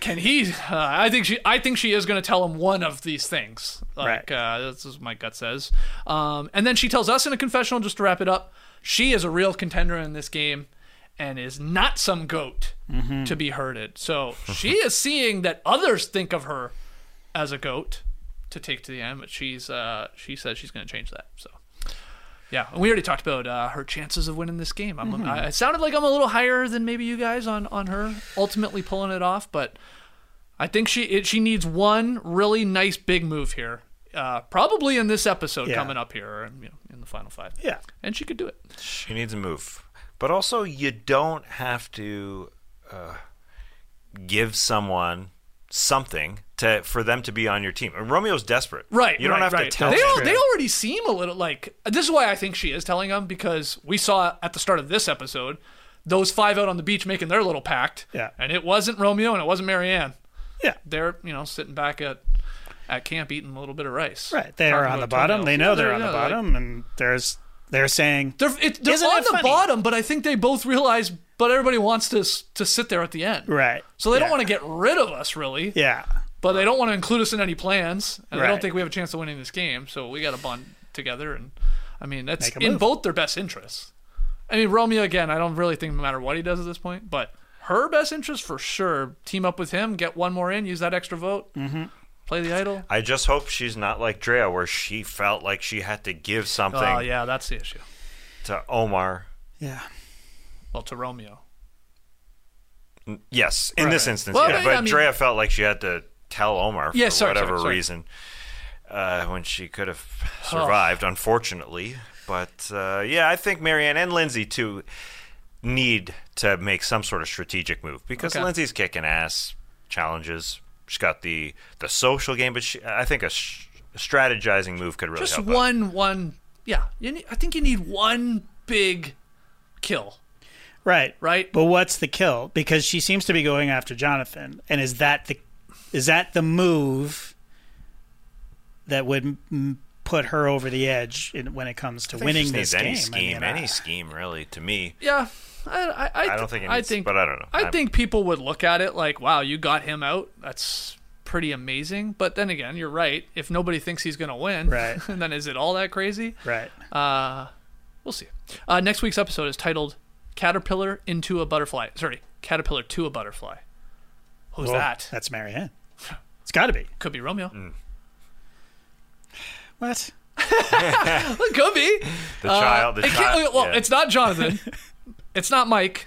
Can he? Uh, I think she. I think she is going to tell him one of these things. Like Right. uh, this is what my gut says. Um, and then she tells us in a confessional, just to wrap it up, she is a real contender in this game, and is not some goat Mm-hmm. to be herded. So she is seeing that others think of her as a goat to take to the end, but she's uh, she says she's going to change that. So. Yeah, we already talked about uh, her chances of winning this game. I'm, Mm-hmm. I, it sounded like I'm a little higher than maybe you guys on, on her ultimately pulling it off, but I think she it, she needs one really nice big move here, uh, probably in this episode Yeah. coming up here, or you know, in the final five. Yeah. and she could do it. She needs a move, but also you don't have to uh, give someone something to for them to be on your team. And Romeo's desperate, Right, You don't right, have right. to tell. They, him. al- they already seem a little like this is why I think she is telling them because we saw at the start of this episode those five out on the beach making their little pact. Yeah. and it wasn't Romeo and it wasn't Maryanne. Yeah. they're you know sitting back at at camp eating a little bit of rice. Right. They are on the bottom. They know Yeah, they're on the yeah, like- bottom, and there's they're saying They're, it, they're on the bottom, but I think they both realize. But everybody wants to to sit there at the end, right. So they don't want to get rid of us, really. Yeah. But they don't want to include us in any plans, and they don't think we have a chance of winning this game. So we got to bond together, and I mean that's Make in move. both their best interests. I mean Romeo again. I don't really think no matter what he does at this point, but her best interest for sure. Team up with him, get one more in, use that extra vote, mm-hmm. play the idol. I just hope she's not like Drea, where she felt like she had to give something Oh yeah, that's the issue. to Omar. Yeah. Well, to Romeo. Yes, in this instance, Well, yeah. but, But I mean- Drea felt like she had to tell Omar for Yeah, sorry, whatever sorry, sorry. reason uh, when she could have survived, unfortunately. But uh, yeah, I think Maryanne and Lindsay too need to make some sort of strategic move because Okay. Lindsay's kicking ass, challenges. She's got the the social game, but she, I think a, sh- a strategizing move could really Just help. out. one, one. Yeah, you need, I think you need one big kill. Right. Right. But what's the kill? Because she seems to be going after Jonathan, and is that the is that the move that would m- put her over the edge in, when it comes to I think she winning just this any game? I mean, any I- scheme, really. To me, Yeah, I, I, I, I don't think it I think, but I don't know. I I'm- think people would look at it like, "Wow, you got him out. That's pretty amazing." But then again, you're right. If nobody thinks he's going to win, Right. then is it all that crazy? right. Uh, we'll see. Uh, next week's episode is titled "Caterpillar into a Butterfly." Sorry, Caterpillar to a Butterfly. Who's Well, that? That's Maryanne. It's got to be. Could be Romeo. Mm. What? It could be. the child, the Uh, It can't- child. well, yeah. it's not Jonathan. it's not Mike.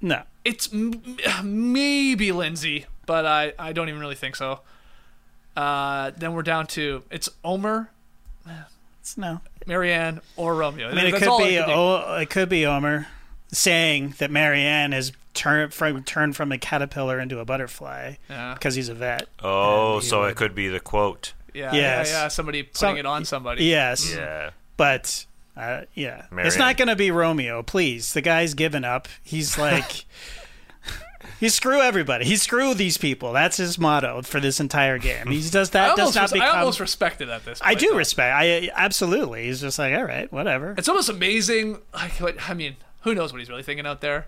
No. It's m- maybe Lindsay, but I, I don't even really think so. Uh, then we're down to it's Omar, It's no. Maryanne, or Romeo. I mean, it could be. I could do. Oh, it could be Omar. Saying that Maryanne has turned from turned from a caterpillar into a butterfly Yeah. because he's a vet. Oh, so would- it could be the quote. Yeah, Yes. yeah, yeah. Somebody putting Some- it on somebody. Yes. Yeah. But uh, yeah, it's not going to be Romeo. Please, the guy's given up. He's like, He screw everybody. He screw these people. That's his motto for this entire game. He does I that. Does almost, not res- I become. almost respect it at this. I do though. respect. I absolutely. He's just like, all right, whatever. It's almost amazing. Like, what, I mean, who knows what he's really thinking out there?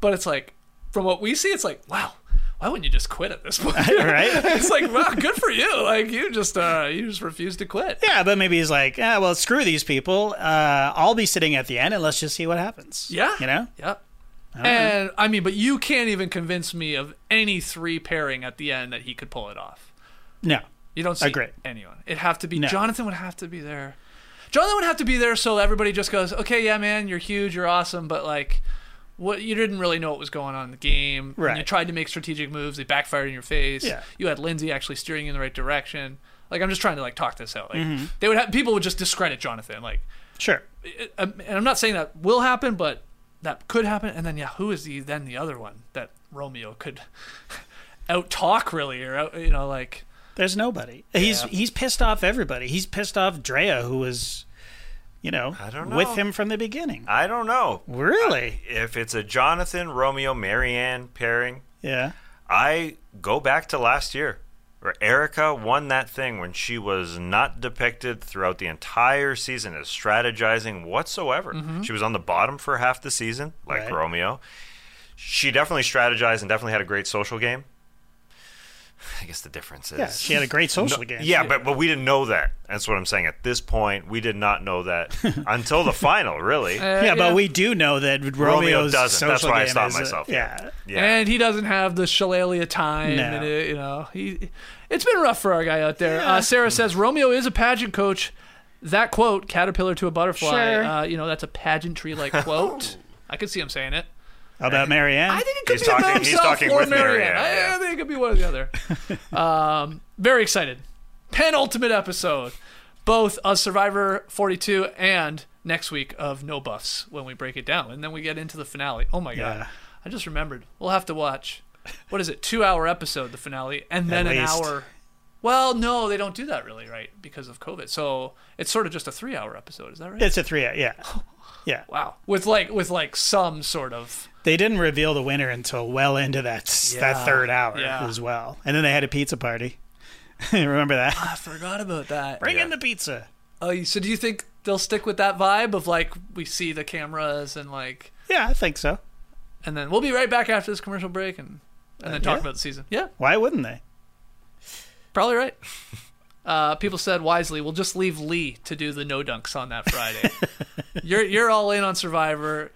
But it's like, from what we see, it's like, wow, why wouldn't you just quit at this point? Right? it's like, wow, good for you. Like, you just, uh, you just refuse to quit. Yeah, but maybe he's like, yeah, well, screw these people. Uh, I'll be sitting at the end, and let's just see what happens. Yeah. you know. Yeah. And I mean, but you can't even convince me of any three pairing at the end that he could pull it off. No, You don't see Agree. anyone. It'd have to be No. Jonathan would have to be there. Jonathan would have to be there so everybody just goes, okay, yeah, man, you're huge, you're awesome, but like, what you didn't really know what was going on in the game. When you tried to make strategic moves, they backfired in your face. Yeah. You had Lindsay actually steering you in the right direction. Like, I'm just trying to like talk this out. Like, Mm-hmm. they would have people would just discredit Jonathan. Like, sure. it- and I'm not saying that will happen, but that could happen. And then yeah, who is the then the other one that Romeo could out talk really or out, you know like There's nobody. He's Yeah. he's pissed off everybody. He's pissed off Drea, who was, you know, I don't know. with him from the beginning. I don't know. Really? If it's a Jonathan, Romeo, Maryanne pairing, Yeah. I go back to last year where Erika won that thing when she was not depicted throughout the entire season as strategizing whatsoever. Mm-hmm. She was on the bottom for half the season, like Right. Romeo. She definitely strategized and definitely had a great social game. I guess the difference is Yeah, she had a great social No- game. Yeah, but but we didn't know that. That's what I'm saying. At this point, we did not know that until the final, really. yeah, but we do know that Romeo's doesn't. That's social why I game stopped is, uh, myself. Yeah. yeah. and he doesn't have the shillelagh time No. and it, you know he it's been rough for our guy out there uh, sarah says romeo is a pageant coach that quote caterpillar to a butterfly Sure. uh, you know that's a pageantry like quote i could see him saying it How about Maryanne? I think it could He's be about talking- he's himself talking or with Maryanne. Maryanne, I. I think it could be one or the other. um, very excited. Penultimate episode, both of Survivor 42 and next week of No Buffs when we break it down, and then we get into the finale. Oh my god! Yeah. I just remembered. We'll have to watch. What is it? Two hour episode, the finale, and then an hour. Well, no, they don't do that really, right? Because of COVID. So it's sort of just a three hour episode. Is that right? It's a three. hour, Yeah. Yeah. wow. With like with like some sort of They didn't reveal the winner until well into that Yeah. that third hour Yeah. as well, and then they had a pizza party. Remember that? I forgot about that. Bring in the pizza. Oh, so do you think they'll stick with that vibe of like we see the cameras and like, Yeah, I think so. and then we'll be right back after this commercial break and and then talk yeah. about the season. Yeah, Why wouldn't they? probably right. Uh, people said wisely, we'll just leave Lee to do the no dunks on that Friday. you're you're all in on Survivor.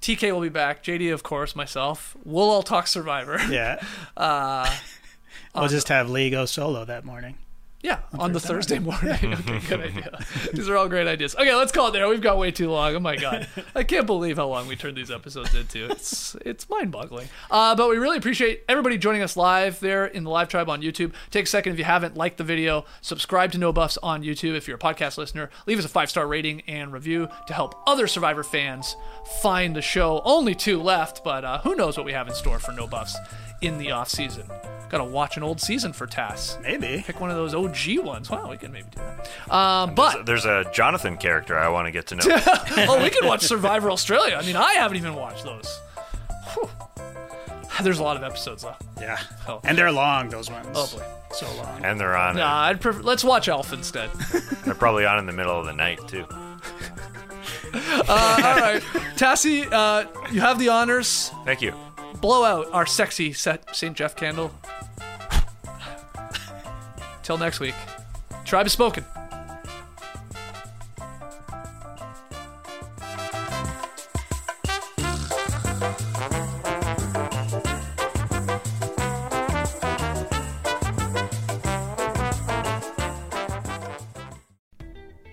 TK will be back. JD, of course, myself. We'll all talk Survivor. Yeah. Uh, I'll just have Lee go solo that morning. Yeah, on the Thursday morning. okay, good idea. These are all great ideas. Okay, let's call it there. We've got way too long. Oh my god, I can't believe how long we turned these episodes into. It's it's mind boggling. Uh, but we really appreciate everybody joining us live there in the live tribe on YouTube. Take a second if you haven't liked the video, subscribe to No Buffs on YouTube if you're a podcast listener. Leave us a five star rating and review to help other Survivor fans find the show. Only two left, but uh, who knows what we have in store for No Buffs in the off season. Got to watch an old season for Tas. Maybe. Pick one of those OG ones. Wow, we can maybe do that. Um, but There's a Jonathan character I want to get to know. oh, we can watch Survivor Australia. I mean, I haven't even watched those. Whew. There's a lot of episodes though. Yeah. Oh. And they're long, those ones. Oh boy. So long. and they're on. Nah, I'd prefer. Let's watch Elf instead. They're probably on in the middle of the night too. Uh, all right, Tassie, uh, you have the honors. Thank you. Blow out our sexy set St. Jeff candle. Till next week. Tribe is spoken.